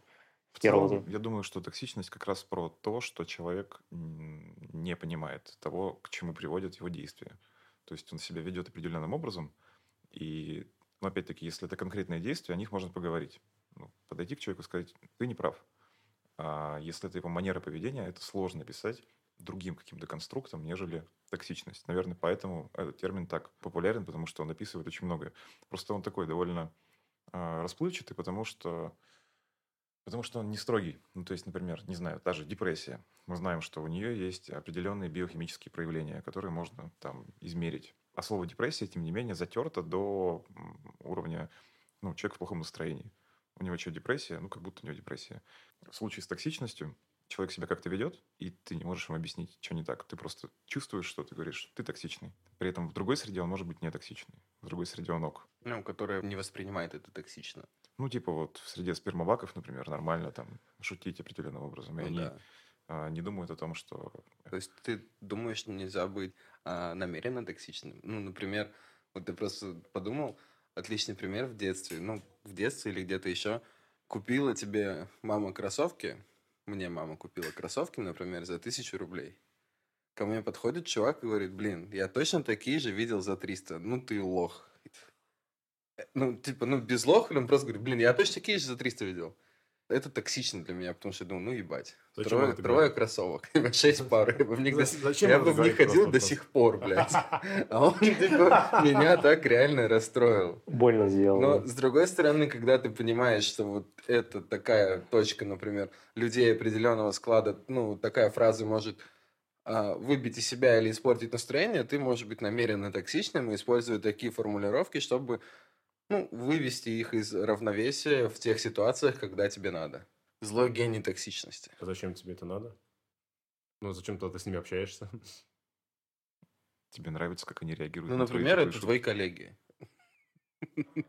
В целом, я думаю, что токсичность как раз про то, что человек не понимает того, к чему приводят его действия. То есть он себя ведет определенным образом, и, ну, опять-таки, если это конкретные действия, о них можно поговорить. Ну, подойти к человеку и сказать, ты не прав. А если это его манера поведения, это сложно писать другим каким-то конструктом, нежели токсичность. Наверное, поэтому этот термин так популярен, потому что он описывает очень многое. Просто он такой довольно а, расплывчатый, потому что Потому что он не строгий. Ну, то есть, например, не знаю, та же депрессия. Мы знаем, что у нее есть определенные биохимические проявления, которые можно там измерить. А слово депрессия, тем не менее, затерто до уровня, ну, человек в плохом настроении. У него что, депрессия? Ну, как будто у него депрессия. В случае с токсичностью человек себя как-то ведет, и ты не можешь ему объяснить, что не так. Ты просто чувствуешь, что ты говоришь, ты токсичный. При этом в другой среде он может быть не токсичный. В другой среде он ок. Ну, которая не воспринимает это токсично. Ну, типа вот в среде спермобаков, например, нормально там шутить определенным образом. И ну, они да. а, не думают о том, что... То есть ты думаешь, нельзя быть а, намеренно токсичным? Ну, например, вот ты просто подумал, отличный пример в детстве, ну, в детстве или где-то еще, купила тебе мама кроссовки, мне мама купила кроссовки, например, за тысячу рублей. Ко мне подходит чувак и говорит, блин, я точно такие же видел за 300. Ну, ты лох. Э, ну, типа, ну, без лоха, он просто говорит, блин, я точно такие же за 300 видел. Это токсично для меня, потому что я думаю, ну ебать. Трое, трое кроссовок, шесть пар. Я бы в них, Зачем я бы в них ходил до сих пор, блядь. А он, типа, меня так реально расстроил. Больно сделал. Но, с другой стороны, когда ты понимаешь, что вот это такая точка, например, людей определенного склада, ну, такая фраза может а, выбить из себя или испортить настроение, ты можешь быть намеренно токсичным и использовать такие формулировки, чтобы ну, вывести их из равновесия в тех ситуациях, когда тебе надо. Злой гений токсичности. А зачем тебе это надо? Ну, зачем ты с ними общаешься? Тебе нравится, как они реагируют Ну, например, это твои коллеги.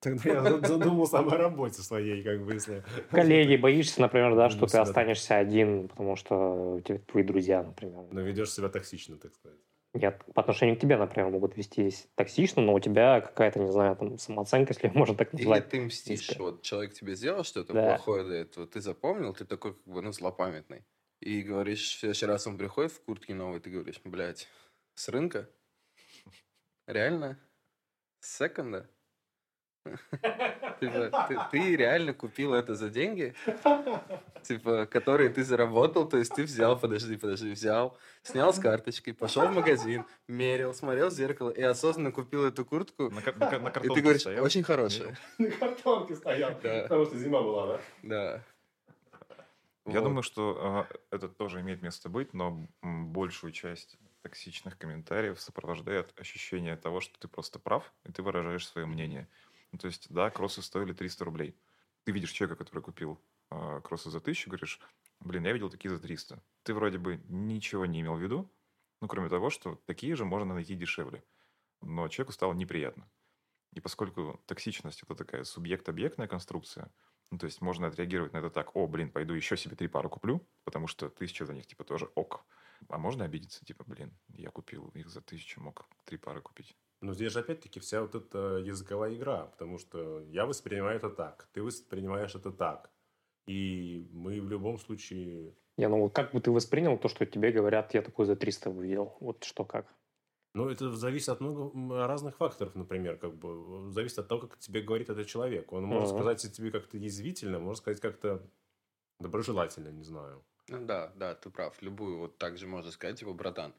Тогда я задумался о работе своей, как бы, если... Коллеги, боишься, например, да, что ты останешься один, потому что твои друзья, например. Но ведешь себя токсично, так сказать. Нет, по отношению к тебе, например, могут вести токсично, но у тебя какая-то, не знаю, там самооценка, если можно так назвать. Или ты мстишь. Низкая. Вот человек тебе сделал что-то да. плохое до этого, ты запомнил, ты такой как бы, ну, злопамятный. И говоришь, в следующий раз он приходит в куртке новой, ты говоришь, блядь, с рынка? Реально? С секонда? Типа, ты, ты реально купил это за деньги, типа, которые ты заработал, то есть ты взял, подожди, подожди, взял, снял с карточки, пошел в магазин, мерил, смотрел в зеркало и осознанно купил эту куртку. На, на, на и ты говоришь, стоял? очень хорошая. На картонке стоял, да. потому что зима была, да? Да. Я вот. думаю, что э, это тоже имеет место быть, но большую часть токсичных комментариев сопровождает ощущение того, что ты просто прав, и ты выражаешь свое мнение. Ну, то есть, да, кроссы стоили 300 рублей. Ты видишь человека, который купил э, кроссы за 1000, говоришь, блин, я видел такие за 300. Ты вроде бы ничего не имел в виду, ну, кроме того, что такие же можно найти дешевле. Но человеку стало неприятно. И поскольку токсичность – это такая субъект-объектная конструкция, ну, то есть можно отреагировать на это так, о, блин, пойду еще себе три пары куплю, потому что тысяча за них, типа, тоже ок. А можно обидеться, типа, блин, я купил их за тысячу, мог три пары купить. Но здесь же опять-таки вся вот эта языковая игра, потому что я воспринимаю это так, ты воспринимаешь это так. И мы в любом случае... Я, ну как бы ты воспринял то, что тебе говорят, я такой за 300 увидел? Вот что как? Ну, это зависит от много разных факторов, например, как бы зависит от того, как тебе говорит этот человек. Он может uh-huh. сказать тебе как-то язвительно, может сказать как-то доброжелательно, не знаю. Ну да, да, ты прав. Любую вот так же можно сказать, его братан,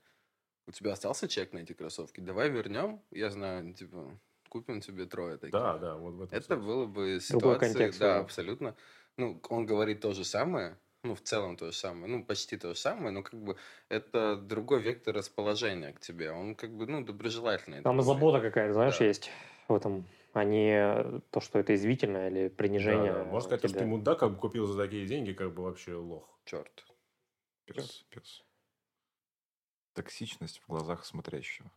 у тебя остался чек на эти кроссовки? Давай вернем. Я знаю, типа, купим тебе трое таких. Да, да, вот в этом Это было бы ситуация, контекст, да, абсолютно. Ну, он говорит то же самое, ну, в целом то же самое, ну, почти то же самое, но как бы это другой вектор расположения к тебе. Он как бы, ну, доброжелательный. Там забота какая-то, знаешь, да. есть в этом а не то, что это извительное или принижение. Да, да. Можно сказать, что ты мудак как бы купил за такие деньги, как бы вообще лох. Черт. Пес, пес токсичность в глазах смотрящего.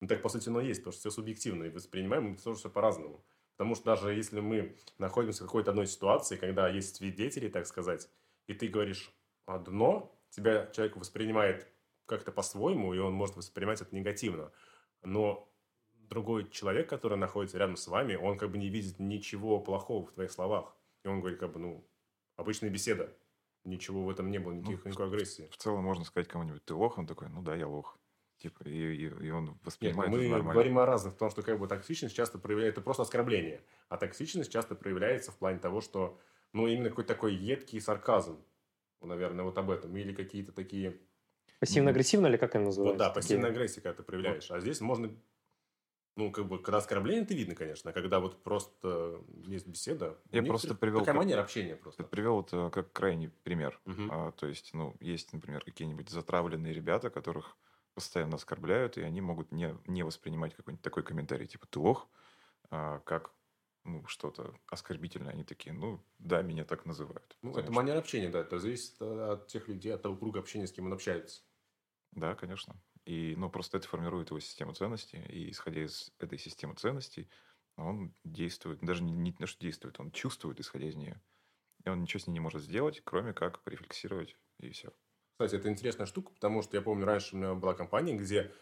Ну, так, по сути, оно есть, потому что все субъективно, и воспринимаем мы тоже все по-разному. Потому что даже если мы находимся в какой-то одной ситуации, когда есть свидетели, так сказать, и ты говоришь одно, тебя человек воспринимает как-то по-своему, и он может воспринимать это негативно. Но другой человек, который находится рядом с вами, он как бы не видит ничего плохого в твоих словах. И он говорит, как бы, ну, обычная беседа ничего в этом не было, никаких, ну, никакой агрессии. В целом можно сказать кому-нибудь, ты лох, он такой, ну да, я лох. Типа, и, и, и он воспринимает Нет, мы говорим о разных, потому что как бы токсичность часто проявляется, это просто оскорбление, а токсичность часто проявляется в плане того, что, ну, именно какой-то такой едкий сарказм, наверное, вот об этом, или какие-то такие... Пассивно-агрессивно или как это называется? Вот, да, пассивная агрессия, когда ты проявляешь. Вот. А здесь можно ну, как бы, когда оскорбление, это видно, конечно. А когда вот просто есть беседа... Я просто привел... Такая как, манера общения просто. Привел вот э, как крайний пример. Угу. А, то есть, ну, есть, например, какие-нибудь затравленные ребята, которых постоянно оскорбляют, и они могут не, не воспринимать какой-нибудь такой комментарий, типа «ты лох», а, как ну, что-то оскорбительное. Они такие, ну, да, меня так называют. Ну, это манера общения, да. Это зависит от тех людей, от того круга общения, с кем он общается. Да, конечно. И, ну, просто это формирует его систему ценностей, и исходя из этой системы ценностей, он действует, даже не, не то, что действует, он чувствует, исходя из нее. И он ничего с ней не может сделать, кроме как порефлексировать, и все. Кстати, это интересная штука, потому что я помню, раньше у меня была компания, где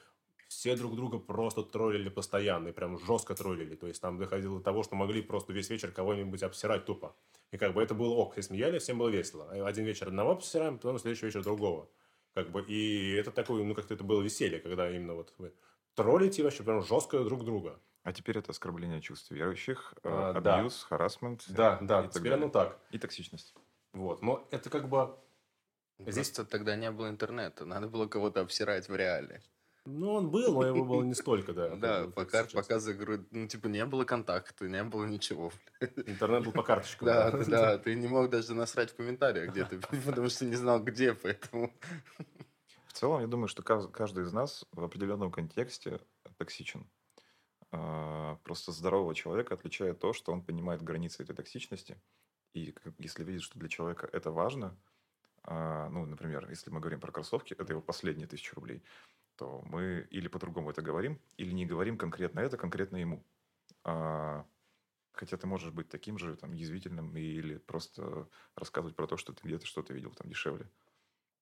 все друг друга просто троллили постоянно, и прям жестко троллили. То есть там доходило до того, что могли просто весь вечер кого-нибудь обсирать тупо. И как бы это было ок, все смеялись, всем было весело. Один вечер одного обсираем, потом следующий вечер другого. Как бы, и это такое, ну, как-то это было веселье, когда именно вот вы троллите вообще прям жестко друг друга. А теперь это оскорбление чувств верующих, э, а, абьюз, да. харасмент. Да, да, и теперь оно так. И токсичность. Вот, но это как бы... Здесь Просто тогда не было интернета, надо было кого-то обсирать в реале. Ну, он был, но его было не столько, да. Да, пока, пока за игру, ну, типа, не было контакта, не было ничего. Интернет был по карточкам. Да, да, ты не мог даже насрать в комментариях где-то, потому что не знал, где, поэтому... В целом, я думаю, что каждый из нас в определенном контексте токсичен. А, просто здорового человека отличает то, что он понимает границы этой токсичности. И если видит, что для человека это важно, а, ну, например, если мы говорим про кроссовки, это его последние тысячи рублей, то мы или по-другому это говорим, или не говорим конкретно это, конкретно ему. А, хотя ты можешь быть таким же там язвительным или просто рассказывать про то, что ты где-то что-то видел там дешевле.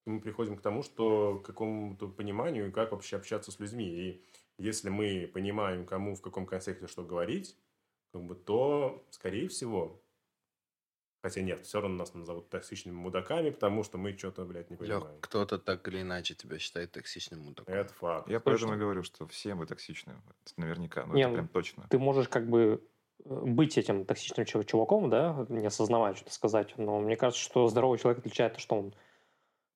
Мы приходим к тому, что к какому-то пониманию, как вообще общаться с людьми. И если мы понимаем, кому в каком контексте что говорить, как бы, то, скорее всего, Хотя нет, все равно нас назовут токсичными мудаками, потому что мы что-то, блядь, не понимаем. Лех, кто-то так или иначе тебя считает токсичным мудаком. Это факт. Я поэтому и говорю, что все мы токсичны. Наверняка. Ну, не, это прям точно. Ты можешь как бы э, быть этим токсичным чуваком, да, не осознавать, что сказать. Но мне кажется, что здоровый человек отличает то, что он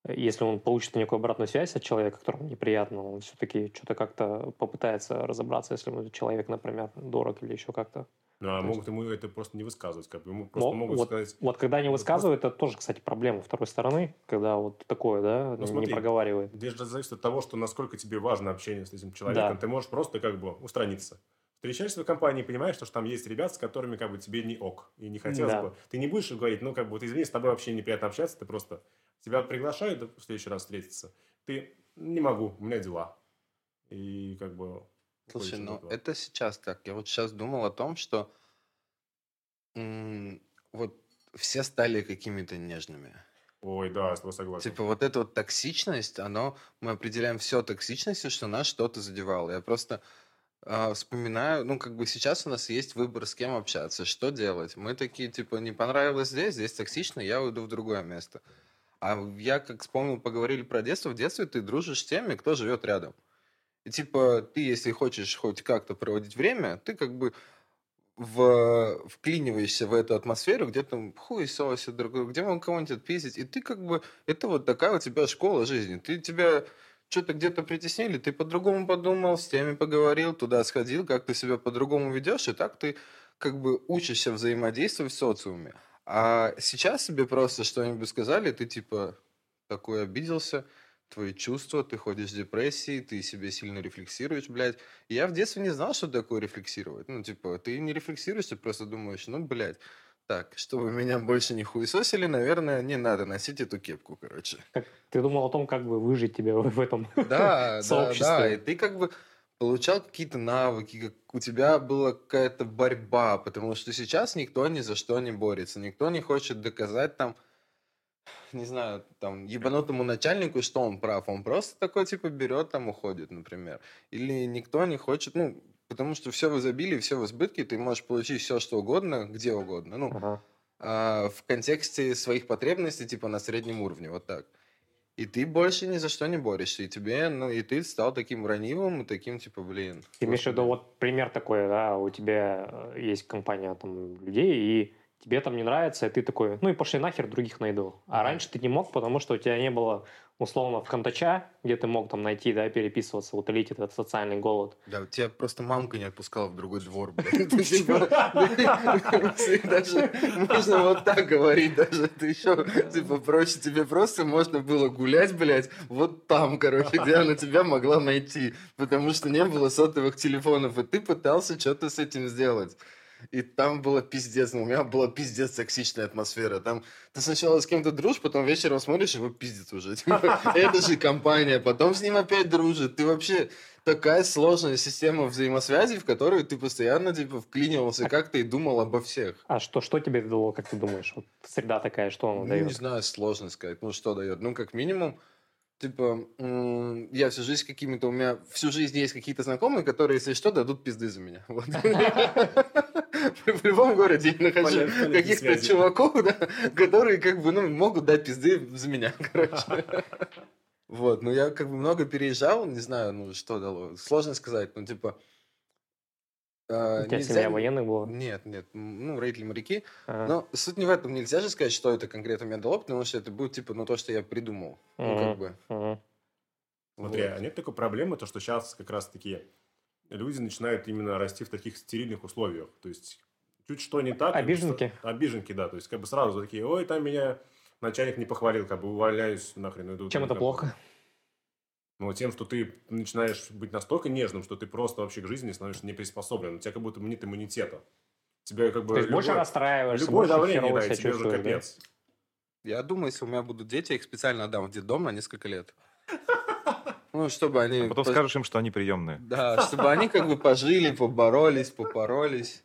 э, если он получит некую обратную связь от человека, которому неприятно, он все-таки что-то как-то попытается разобраться, если ему человек, например, дорог или еще как-то. Ну, а могут есть... ему это просто не высказывать, как бы ему просто Но, могут вот, сказать. Вот когда не высказывают, это тоже, кстати, проблема второй стороны, когда вот такое, да, ну, смотри, не проговаривает. Здесь же зависит от того, что насколько тебе важно общение с этим человеком. Да. Ты можешь просто как бы устраниться. Встречаешься в компании, понимаешь, что там есть ребят, с которыми как бы тебе не ок. И не хотелось да. бы. Ты не будешь говорить, ну, как бы, вот извини, с тобой вообще неприятно общаться, ты просто... Тебя приглашают в следующий раз встретиться. Ты не могу, у меня дела. И как бы Слушай, ну этого. это сейчас так. Я вот сейчас думал о том, что м, вот все стали какими-то нежными. Ой, да, с тобой согласен. Типа вот эта вот токсичность, оно, мы определяем все токсичностью, что нас что-то задевало. Я просто а, вспоминаю, ну, как бы сейчас у нас есть выбор, с кем общаться, что делать. Мы такие, типа, не понравилось здесь, здесь токсично, я уйду в другое место. А я, как вспомнил, поговорили про детство, в детстве ты дружишь с теми, кто живет рядом. И типа ты, если хочешь хоть как-то проводить время, ты как бы в, вклиниваешься в эту атмосферу, где там хуесосит друг друга, где он кого-нибудь отпиздить, и ты как бы, это вот такая у тебя школа жизни. Ты тебя что-то где-то притеснили, ты по-другому подумал, с теми поговорил, туда сходил, как ты себя по-другому ведешь, и так ты как бы учишься взаимодействовать в социуме. А сейчас себе просто что-нибудь сказали, ты типа такой обиделся, твои чувства, ты ходишь в депрессии, ты себе сильно рефлексируешь, блядь. И я в детстве не знал, что такое рефлексировать. Ну, типа, ты не рефлексируешь, ты просто думаешь, ну, блядь, так, чтобы меня больше не хуесосили, наверное, не надо носить эту кепку, короче. Как, ты думал о том, как бы выжить тебя в этом да, сообществе. Да, да, и ты как бы получал какие-то навыки, как у тебя была какая-то борьба, потому что сейчас никто ни за что не борется, никто не хочет доказать там, не знаю, там, ебанутому начальнику, что он прав. Он просто такой, типа, берет, там, уходит, например. Или никто не хочет, ну, потому что все в изобилии, все в избытке, ты можешь получить все, что угодно, где угодно. Ну, ага. а, в контексте своих потребностей, типа, на среднем уровне, вот так. И ты больше ни за что не борешься. И тебе, ну, и ты стал таким ранивым, и таким, типа, блин. Ты имеешь в виду, вот пример такой, да, у тебя э, есть компания там людей, и тебе там не нравится, и ты такой, ну и пошли нахер, других найду. А раньше ты не мог, потому что у тебя не было условно в Контача, где ты мог там найти, да, переписываться, утолить этот социальный голод. Да, тебя просто мамка не отпускала в другой двор, блядь. Типа, даже можно вот так говорить даже. Это еще, типа, проще. Тебе просто можно было гулять, блядь, вот там, короче, где она тебя могла найти. Потому что не было сотовых телефонов, и ты пытался что-то с этим сделать. И там было пиздец, ну, у меня была пиздец токсичная атмосфера. Там ты сначала с кем-то дружишь, потом вечером смотришь, его пиздец уже. Типа, это же компания, потом с ним опять дружит. Ты вообще такая сложная система взаимосвязи, в которую ты постоянно типа вклинивался как-то и думал обо всех. А что, что тебе дало, как ты думаешь? Вот среда такая, что она Ну, дает? не знаю, сложно сказать. Ну, что дает? Ну, как минимум, типа, я всю жизнь с какими-то... У меня всю жизнь есть какие-то знакомые, которые, если что, дадут пизды за меня. Вот. В любом городе я нахожу каких-то чуваков, да, которые как бы, ну, могут дать пизды за меня, короче. Вот, ну я как бы много переезжал, не знаю, ну, что дало. Сложно сказать, ну, типа... а, У тебя нельзя- семья военных была? Нет, нет, ну, родители моряки. А, Но суть не в этом. Нельзя же сказать, что это конкретно мне дало, потому что это будет, типа, ну, то, что я придумал. Ну, как бы. мгм. Смотри, Вот. а нет такой проблемы, то, что сейчас как раз-таки люди начинают именно расти в таких стерильных условиях. То есть, чуть что не так... как бы Обиженки? с- Обиженки, да. То есть, как бы сразу такие, ой, там меня начальник не похвалил, как бы увольняюсь нахрен. иду Чем там это как бы». плохо? Ну, тем, что ты начинаешь быть настолько нежным, что ты просто вообще к жизни становишься не приспособлен. У тебя как будто нет иммунитета. Тебя как бы... То есть больше любое- расстраиваешься, Любое больше давление, да, и тебе уже чувствуешь, да? капец. Я думаю, если у меня будут дети, я их специально отдам в детдом на несколько лет. Ну, чтобы они... А потом пож- скажешь им, что они приемные. Да, чтобы они как бы пожили, поборолись, попоролись.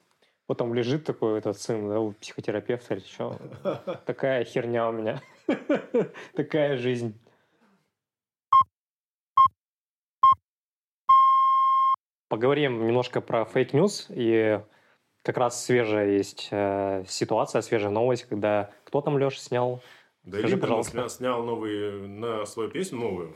Потом лежит такой этот сын, да, у психотерапевта, или что? Такая херня у меня. Такая жизнь. Поговорим немножко про fake news. И как раз свежая есть э, ситуация, свежая новость, когда... Кто там, Леша, снял? Да, Скажи, пожалуйста. снял, снял новый на свою песню новую,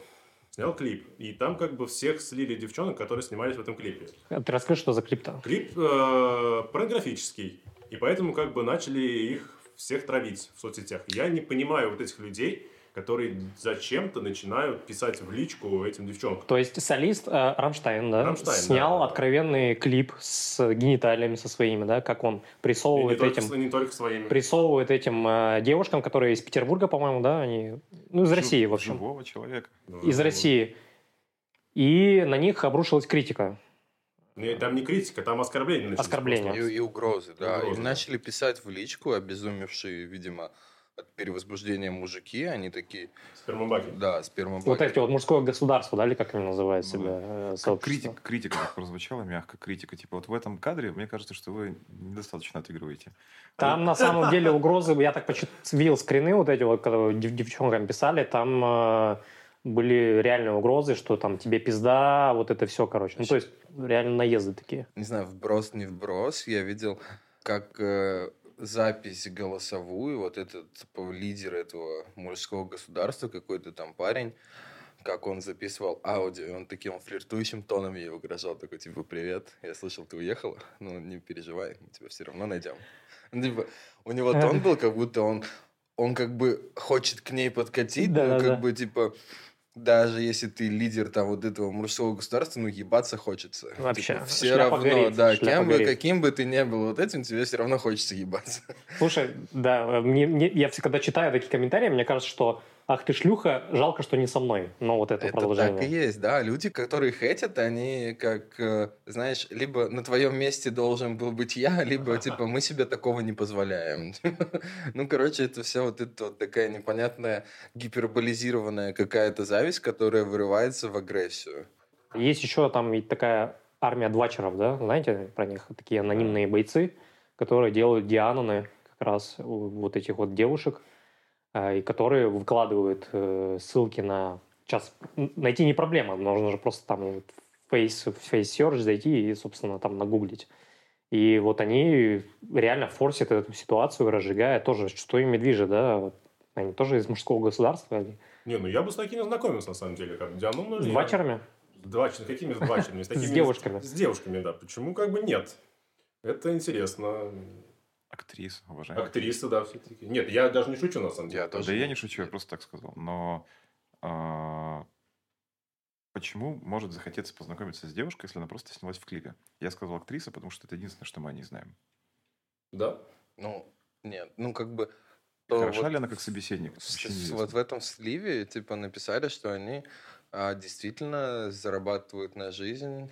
снял клип. И там как бы всех слили девчонок, которые снимались в этом клипе. Ты расскажи, что за клип-то? Клип э, порнографический. И поэтому как бы начали их всех травить в соцсетях. Я не понимаю вот этих людей, которые зачем-то начинают писать в личку этим девчонкам. То есть солист э, Рамштайн, да, Рамштайн, снял да. откровенный клип с гениталиями со своими, да, как он И не прессовывает только, этим... с- не только своими. прессовывает этим э, девушкам, которые из Петербурга, по-моему, да, они, ну, из Жив- России, в общем, Живого человека. Ну, из ну, России. И на них обрушилась критика. не- Там не критика, там оскорбление. начались Оскорбление. И, и угрозы, да. Угрозы, и да. начали писать в личку, обезумевшие, видимо, от перевозбуждения мужики. Они такие, Спермобаки. да, спермобаки. Вот эти вот мужское государство, да, или как они называют Ну, себя, Как сообщество. критика, критика так прозвучала, мягко критика. Типа вот в этом кадре, мне кажется, что вы недостаточно отыгрываете. Там на самом деле угрозы, я так видел скрины вот эти вот, когда дев- девчонкам писали, там э, были реальные угрозы, что там тебе пизда, вот это все, короче. Ну, то есть реально наезды такие. не знаю, вброс, не вброс, я видел, как э, запись голосовую, вот этот типа, лидер этого мужского государства, какой-то там парень, как он записывал аудио, и он таким флиртующим тоном ей угрожал, такой, типа, привет, я слышал, ты уехала, ну, не переживай, мы тебя все равно найдем. Ну, типа, у него тон был, как будто он, он как бы хочет к ней подкатить, но Да-да-да. как бы, типа, даже если ты лидер там вот этого мужского государства, ну, ебаться хочется. Вообще, Типа, все шляпа равно, горит, да, кем бы, горит. каким бы ты ни был вот этим, тебе все равно хочется ебаться. Слушай, да, мне, мне- я всегда читаю такие комментарии, мне кажется, что ах ты шлюха, жалко, что не со мной. Но вот это, Это продолжение. так и есть, да. Люди, которые хейтят, они как, э, знаешь, либо на твоем месте должен был быть я, либо типа мы себе такого не позволяем. Ну, короче, это все вот это вот такая непонятная гиперболизированная какая-то зависть, которая вырывается в агрессию. Есть еще там и такая армия двачеров, да, знаете про них? Такие анонимные бойцы, которые делают дианоны как раз у вот этих вот девушек, и которые выкладывают э, ссылки на... Сейчас найти не проблема, нужно же просто там в Face, в Face Search зайти и, собственно, там нагуглить. И вот они реально форсят эту ситуацию, разжигая тоже, что ими движет, да, они тоже из мужского государства, они Не, ну я бы с такими знакомился, на самом деле. Как Диану, с двачерами. Двачерами. Какими с двачерами? С, такими- девушками. С девушками, да. Почему как бы нет? Это интересно. Актриса, уважаемая. Актрисы, да, все-таки. Нет, я даже не шучу, на самом деле. Я тоже. Да я не шучу, я просто так сказал. Но А, Почему может захотеться познакомиться с девушкой, если она просто снялась в клипе? Я сказал актриса, потому что это единственное, что мы о ней знаем. Да? Ну, нет, ну как бы... То Хороша вот ли она как собеседник? с- с- вот в этом сливе типа написали, что они а, действительно зарабатывают на жизнь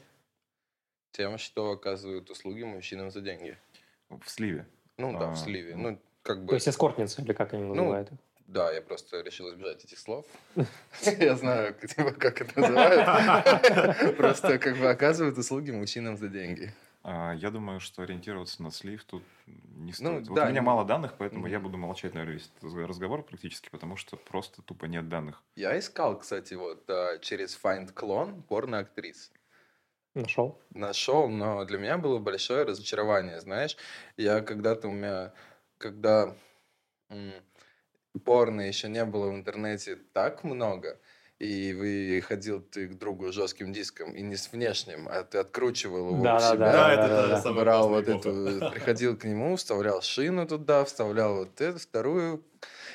тем, что оказывают услуги мужчинам за деньги. В сливе. Ну да, А, в сливе. ну. Ну, как бы... То есть эскортницы, или как они Ну, называют? Да, я просто решил избежать этих слов. Я знаю, типа, как это называют. Просто как бы оказывают услуги мужчинам за деньги. А, Я думаю, что ориентироваться на слив тут не Ну, стоит. Вот да, у меня не- мало данных, поэтому я Мгм. буду молчать, наверное, весь этот разговор практически, потому что просто тупо нет данных. Я искал, кстати, вот а, через Find Clone порно-актрис. Нашел? нашел, но для меня было большое разочарование, знаешь. Я когда-то у меня, когда порно еще не было в интернете так много, и вы ходил ты к другу с жестким диском, и не с внешним, а ты откручивал его Да, у да, себя, да, Да, да, это да, да. самая брал вот эту, приходил к нему, вставлял шину туда, вставлял вот эту, вторую,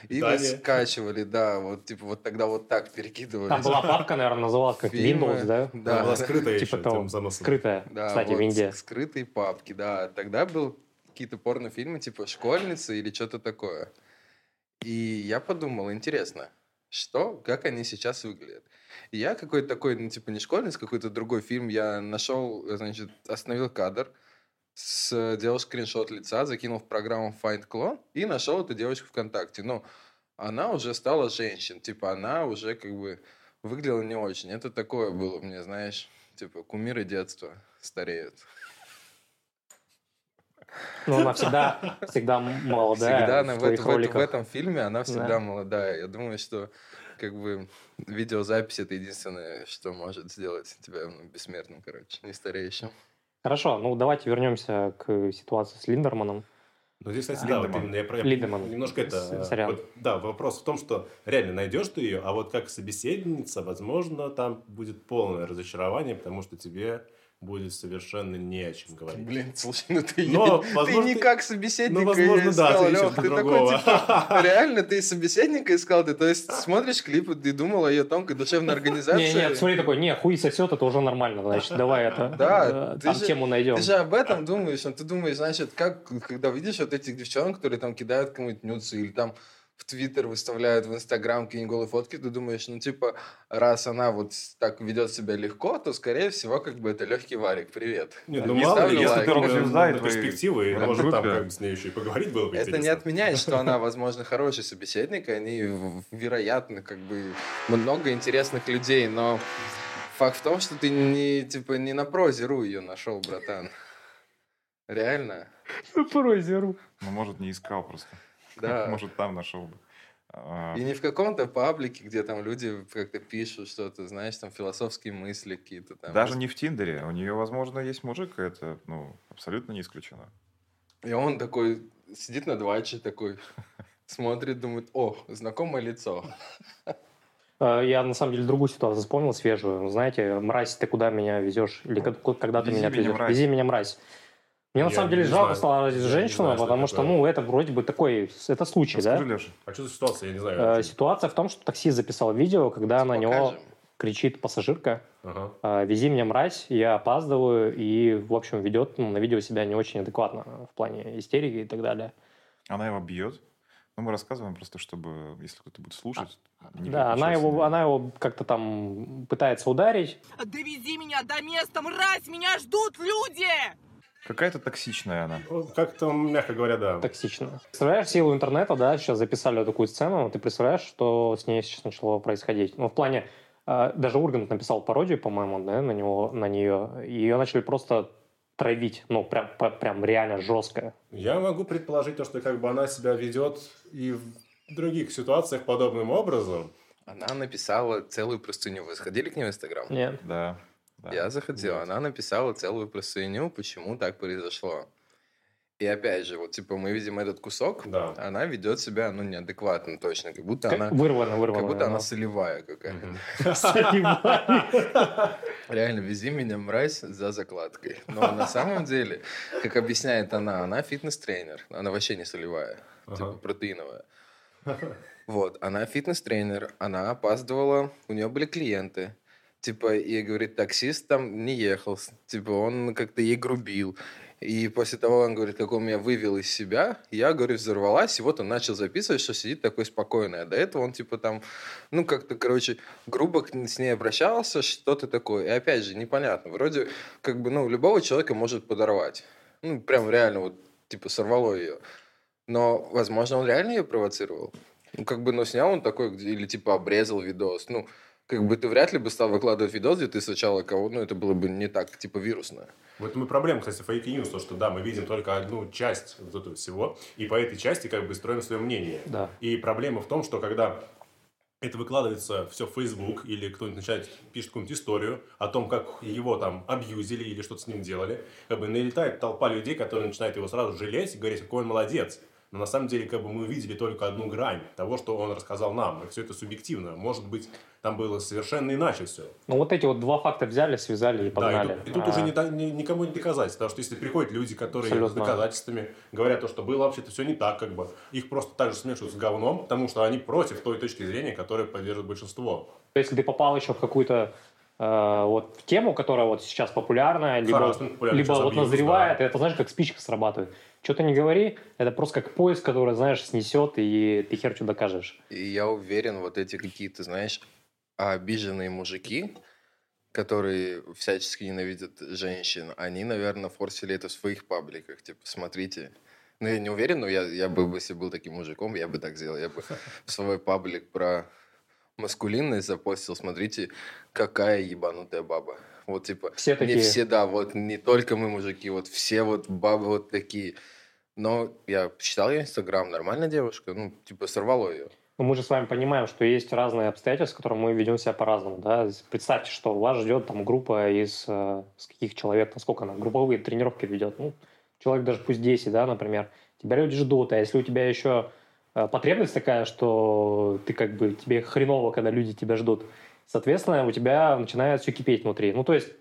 и вы Питание. скачивали, да, вот типа вот тогда вот так перекидывали. Там была папка, наверное, называлась как Фильмы, Windows, да? да. Она была скрытая Типа еще того. заносом. Скрытая, Да, кстати, вот в Индии. скрытые папки, да. Тогда был какие-то порнофильмы типа «Школьницы» или что-то такое. И я подумал, интересно, что, как они сейчас выглядят. И я какой-то такой, ну, типа, не школьниц, какой-то другой фильм, я нашел, значит, остановил кадр, с, делал скриншот лица, закинул в программу Find Clone и нашел эту девочку ВКонтакте. Ну, она уже стала женщин, типа, она уже как бы выглядела не очень. Это такое было мне, знаешь, типа, кумиры детства стареют. Ну, она всегда, всегда молодая всегда она в в, это- в этом фильме она всегда Да. молодая. Я думаю, что как бы видеозапись это единственное, что может сделать тебя ну, бессмертным, короче, не стареющим. Хорошо, ну давайте вернемся к ситуации с Линдерманом. Ну, здесь, кстати, да, вот Линдеман. именно я про... Линдеман. Немножко это... Сорян. вот, да, вопрос в том, что реально найдешь ты ее, а вот как собеседница, возможно, там будет полное разочарование, потому что тебе будет совершенно не о чем говорить. Блин, слушай, ну ты, Но, ты возможно, не ты- как собеседника ну, возможно, да, искал, ты Лёх, ты такой, типа, реально, ты собеседника искал, ты, то есть, смотришь клипы, ты думал о ее тонкой душевной организации. Не, нет, смотри, такой, не, хуй сосет, это уже нормально, значит, давай это, Да, э, там же- тему найдем. Ты же об этом думаешь, ну, ты думаешь, значит, как, когда видишь вот этих девчонок, которые там кидают кому-нибудь нюцы или там в Твиттер выставляют, в Инстаграм какие-нибудь голые фотки, ты думаешь, ну, типа, раз она вот так ведет себя легко, то, скорее всего, как бы это легкий варик, привет. Нет, ну Не мало ли, если ты на твои перспективы, и, может, там как бы с ней еще и поговорить было бы Это не отменяет, что она, возможно, хороший собеседник, и они, вероятно, как бы много интересных людей, но факт в том, что ты не, типа, не на прозе.ру ее нашел, братан. Реально? Прозеру. Ну, может, не искал просто. Да. Может, там нашел бы. А, И не в каком-то паблике, где там люди как-то пишут что-то, знаешь, там философские мысли какие-то там. Даже не в Тиндере. У нее, возможно, есть мужик, и это, ну, абсолютно не исключено. И он такой сидит на дваче такой, смотрит, думает, о, знакомое лицо. Э, Я, на самом деле, другую ситуацию вспомнил, свежую. Знаете, мразь, ты куда меня везешь? Или когда ты Вези меня меня, отвезешь? мразь. Вези меня, мразь. Мне, на Я самом деле, жалко знаю. стало женщину, знаю, что потому что, такое. ну, это вроде бы такой, это случай, да? Расскажи, Леша. А что за ситуация? Я не знаю. Э. Ситуация в том, что таксист записал видео, когда на него Покажем. кричит пассажирка, Ага. «Э, вези меня, мразь, я опаздываю, и, в общем, ведет ну, на видео себя не очень адекватно в плане истерики и так далее. Она его бьет. Ну, мы рассказываем просто, чтобы, если кто-то будет слушать, не да, она его, на- она его как-то там пытается ударить. Довези меня до места, мразь! Меня ждут люди! Какая-то токсичная она. Ну, Как-то, мягко говоря, да. Токсично. Представляешь силу интернета, да, сейчас записали такую сцену, ты представляешь, что с ней сейчас начало происходить? Ну, в плане, э, даже Ургант написал пародию, по-моему, да, на, него, на нее, и ее начали просто травить, ну, прям, прям, прям реально жестко. Я могу предположить то, что как бы она себя ведет и в других ситуациях подобным образом. Она написала целую простыню. Вы сходили к ней в Инстаграм? Нет. Да. Да. Я заходил, Вот. она написала целую простыню, почему так произошло. И опять же, вот типа мы видим этот кусок, Да. она ведет себя, ну, неадекватно точно, как будто Как- она, Вырвано, вырвано. как будто да. она солевая какая-то. Реально, вези меня, мразь, за закладкой. Но на самом деле, как объясняет она, она фитнес-тренер, она вообще не солевая, типа протеиновая. Вот, она фитнес-тренер, она опаздывала, у нее были клиенты. Типа, и говорит, таксист там не ехал, типа, он как-то ей грубил. И после того, он говорит, как он меня вывел из себя, я, говорю, взорвалась, и вот он начал записывать, что сидит такой спокойный. А до этого он, типа, там, ну, как-то, короче, грубо с ней обращался, что-то такое. И опять же, непонятно. Вроде, как бы, ну, любого человека может подорвать. Ну, прям реально, вот, типа, сорвало ее. Но, возможно, он реально ее провоцировал. Ну, как бы, но снял он такой, или, типа, обрезал видос. Ну, как бы ты вряд ли бы стал выкладывать видос, где ты сначала кого, ну, это было бы не так, типа, вирусно. В этом и проблема, кстати, фейк news, то, что да, мы видим только одну часть вот этого всего, и по этой части как бы строим свое мнение. Да. И проблема в том, что когда это выкладывается все в Facebook, или кто-нибудь начинает пишет какую-нибудь историю о том, как его там абьюзили или что-то с ним делали, как бы налетает толпа людей, которые начинают его сразу жалеть и говорить, какой он молодец. Но на самом деле, как бы мы увидели только одну грань того, что он рассказал нам. И все это субъективно. Может быть, там было совершенно иначе все. Ну, вот эти вот два факта взяли, связали и погнали. Да, и тут, и тут а... уже не, не, никому не доказать. Потому что если приходят люди, которые Абсолютно. с доказательствами говорят то, что было вообще-то все не так, как бы, их просто также смешивают с говном, потому что они против той точки зрения, которую поддерживает большинство. Если ты попал еще в какую-то э, вот в тему, которая вот сейчас популярна, либо, либо вот абьюз, назревает, да. это знаешь, как спичка срабатывает. Что ты не говори, это просто как поезд, который, знаешь, снесет, и ты хер что докажешь. И я уверен, вот эти какие-то, знаешь, обиженные мужики, которые всячески ненавидят женщин, они, наверное, форсили это в своих пабликах. Типа, смотрите. Ну, я не уверен, но я, я бы, если был таким мужиком, я бы так сделал. Я бы в свой паблик про маскулинность запостил. Смотрите, какая ебанутая баба. Вот типа, все такие. не все, да, вот не только мы мужики, вот все вот бабы вот такие. Но я читал ее Инстаграм, нормальная девушка, ну, типа, сорвало ее. Но мы же с вами понимаем, что есть разные обстоятельства, с которыми мы ведем себя по-разному. Да? Представьте, что вас ждет там группа из, э, каких человек, насколько она групповые тренировки ведет. Ну, человек даже пусть 10, да, например. Тебя люди ждут, а если у тебя еще э, потребность такая, что ты как бы, тебе хреново, когда люди тебя ждут, соответственно, у тебя начинает все кипеть внутри. Ну, то есть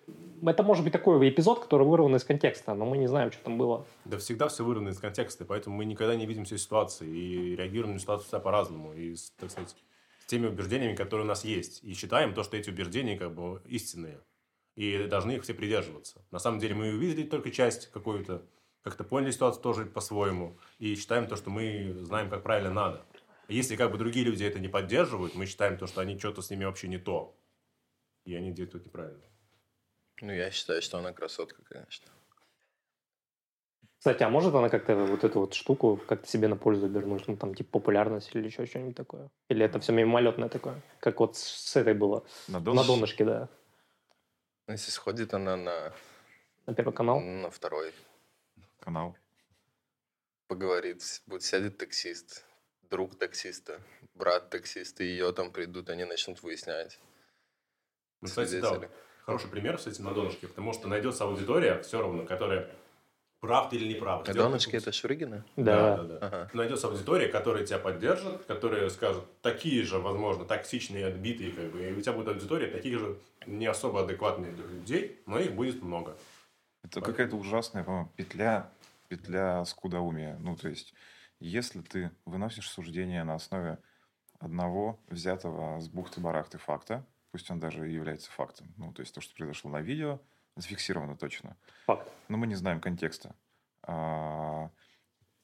это может быть такой эпизод, который вырван из контекста, но мы не знаем, что там было. Да всегда все вырвано из контекста, поэтому мы никогда не видим все ситуации и реагируем на ситуацию по-разному. И, так сказать, с теми убеждениями, которые у нас есть. И считаем то, что эти убеждения как бы истинные. И должны их все придерживаться. На самом деле мы увидели только часть какую-то, как-то поняли ситуацию тоже по-своему. И считаем то, что мы знаем, как правильно надо. Если как бы другие люди это не поддерживают, мы считаем то, что они что-то с ними вообще не то. И они делают это неправильно. Ну, я считаю, что она красотка, конечно. Кстати, а может она как-то вот эту вот штуку как-то себе на пользу вернуть? Ну, там, типа, популярность или еще что-нибудь такое? Или это все мимолетное такое? Как вот с этой было? На, донышке? на донышке, да. Ну, если сходит она на... На первый канал? На второй. Канал. Поговорит. Вот сядет таксист, друг таксиста, брат таксиста, и ее там придут, они начнут выяснять. Ну, кстати, да, хороший пример с этим на донышке, потому что найдется аудитория все равно, которая прав или не прав. А донышки это Шуригина? Да. да, да, да. Ага. Найдется аудитория, которая тебя поддержит, которая скажет такие же, возможно, токсичные, отбитые, как бы, и у тебя будет аудитория таких же не особо адекватных людей, но их будет много. Это какая-то ужасная, по-моему, петля, петля скудоумия. Ну, то есть, если ты выносишь суждение на основе одного взятого с бухты-барахты факта, пусть он даже и является фактом. Ну, то есть то, что произошло на видео, зафиксировано точно. Факт. Но мы не знаем контекста. А,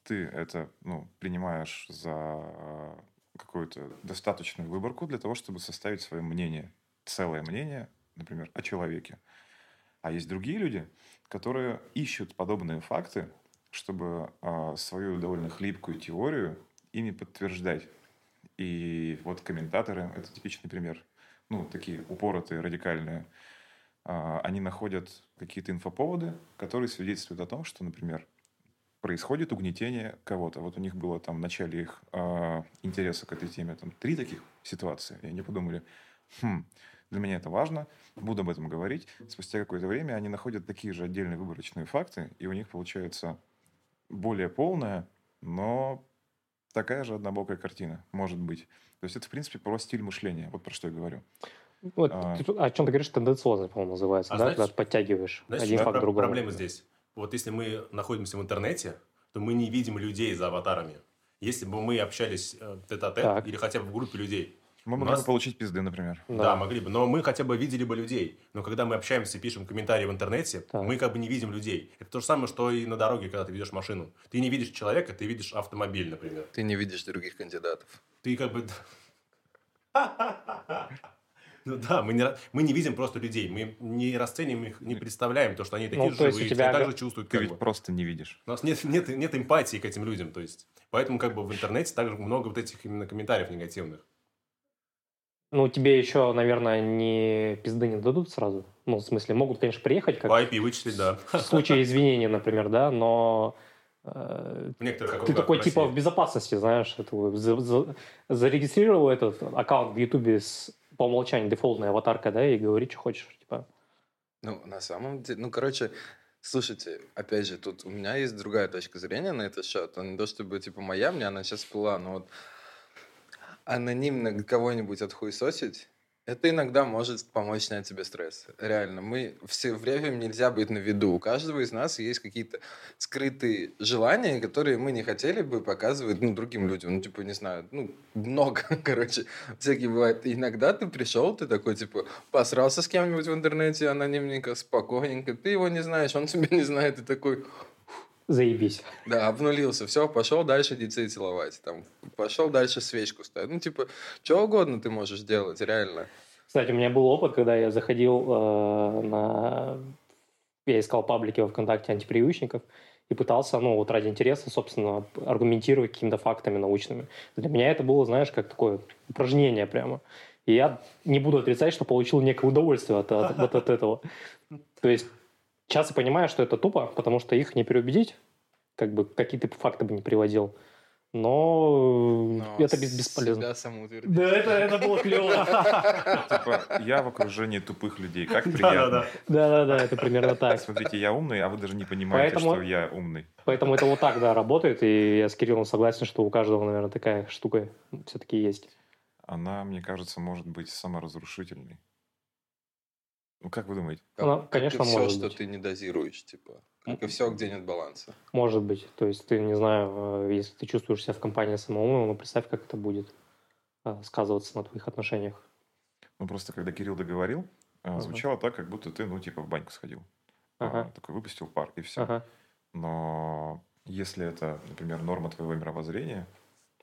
ты это ну, принимаешь за какую-то достаточную выборку для того, чтобы составить свое мнение, целое мнение, например, о человеке. А есть другие люди, которые ищут подобные факты, чтобы э, свою довольно хлипкую теорию ими подтверждать. И вот комментаторы – это типичный пример ну, такие упоротые, радикальные, а, они находят какие-то инфоповоды, которые свидетельствуют о том, что, например, происходит угнетение кого-то. Вот у них было там в начале их э, интереса к этой теме там три таких ситуации, и они подумали, хм, для меня это важно, буду об этом говорить. Спустя какое-то время они находят такие же отдельные выборочные факты, и у них получается более полная, но такая же однобокая картина, может быть. То есть это, в принципе, про стиль мышления. Вот про что я говорю. Вот, а, ты, о чем ты говоришь, тенденциозность, по-моему, называется, а да? Знаете, Когда подтягиваешь знаете, один факт другого. Проблема здесь. Вот если мы находимся в интернете, то мы не видим людей за аватарами. если бы мы общались э, тет-а-тет Так. или хотя бы в группе людей, Мы могли нас- бы получить пизды, например. да. могли бы, но мы хотя бы видели бы людей. Но когда мы общаемся и пишем комментарии в интернете, Так. мы как бы не видим людей. Это то же самое, что и на дороге, когда ты ведешь машину. Ты не видишь человека, ты видишь автомобиль, например. Ты не видишь других кандидатов. Ты как бы... Ну да, мы не, мы не видим просто людей. Мы не расцениваем их, не представляем то, что они такие Ну, есть живые, и тебя так же чувствуют. Ты как ведь бы. просто не видишь. У нас нет, нет, нет эмпатии к этим людям, то есть. Поэтому как бы в интернете также много вот этих именно комментариев негативных. Ну, тебе еще, наверное, не пизды не дадут сразу. Ну, в смысле, могут, конечно, приехать, как По IP вычислить, да. в случае извинений, например, да, но э, В некоторых ты такой в типа в безопасности, знаешь, это за- за- зарегистрировал этот аккаунт в Ютубе с по умолчанию дефолтной аватаркой, да, и говори, что хочешь, типа. Ну, на самом деле, ну, короче, слушайте, опять же, тут у меня есть другая точка зрения на этот счет. Она не то чтобы, типа, моя, мне она сейчас была, но вот анонимно кого-нибудь отхуесосить, это иногда может помочь снять тебе стресс. Реально, мы все время нельзя быть на виду. У каждого из нас есть какие-то скрытые желания, которые мы не хотели бы показывать ну, другим людям. Ну, типа, не знаю, ну, много, короче, всякие бывает. Иногда ты пришел, ты такой, типа, посрался с кем-нибудь в интернете анонимненько, спокойненько, ты его не знаешь, он тебя не знает, ты такой, Заебись. да, обнулился, все, пошел дальше детей целовать, там, пошел дальше свечку ставить. Ну, типа, что угодно ты можешь делать, реально. Кстати, у меня был опыт, когда я заходил э, на... Я искал паблики во ВКонтакте антипривычников и пытался, ну, вот ради интереса, собственно, аргументировать какими-то фактами научными. Для меня это было, знаешь, как такое упражнение прямо. И я не буду отрицать, что получил некое удовольствие от, от- вот от этого. То есть сейчас я понимаю, что это тупо, потому что их не переубедить, как бы какие ты факты бы не приводил. Но, Но это без- бесполезно. Да, это, это было клево. Типа, я в окружении тупых людей. Как Да, да, приятно. да. Да-да-да, это примерно так. Смотрите, я умный, а вы даже не понимаете, Поэтому- что я умный. Поэтому это вот так, да, работает. И я с Кириллом согласен, что у каждого, наверное, такая штука все-таки есть. Она, мне кажется, может быть саморазрушительной. Ну, как вы думаете? Как- Ну, как конечно, и все, может что быть. ты не дозируешь, типа. Как и все, где нет баланса. Может быть. То есть ты, не знаю, э, если ты чувствуешь себя в компании самоумного, ну, представь, как это будет э, сказываться на твоих отношениях. Ну, просто когда Кирилл договорил, Ага. звучало так, как будто ты, ну, типа, в баньку сходил. Ага. Такой выпустил пар, и все. Ага. Но если это, например, норма твоего мировоззрения,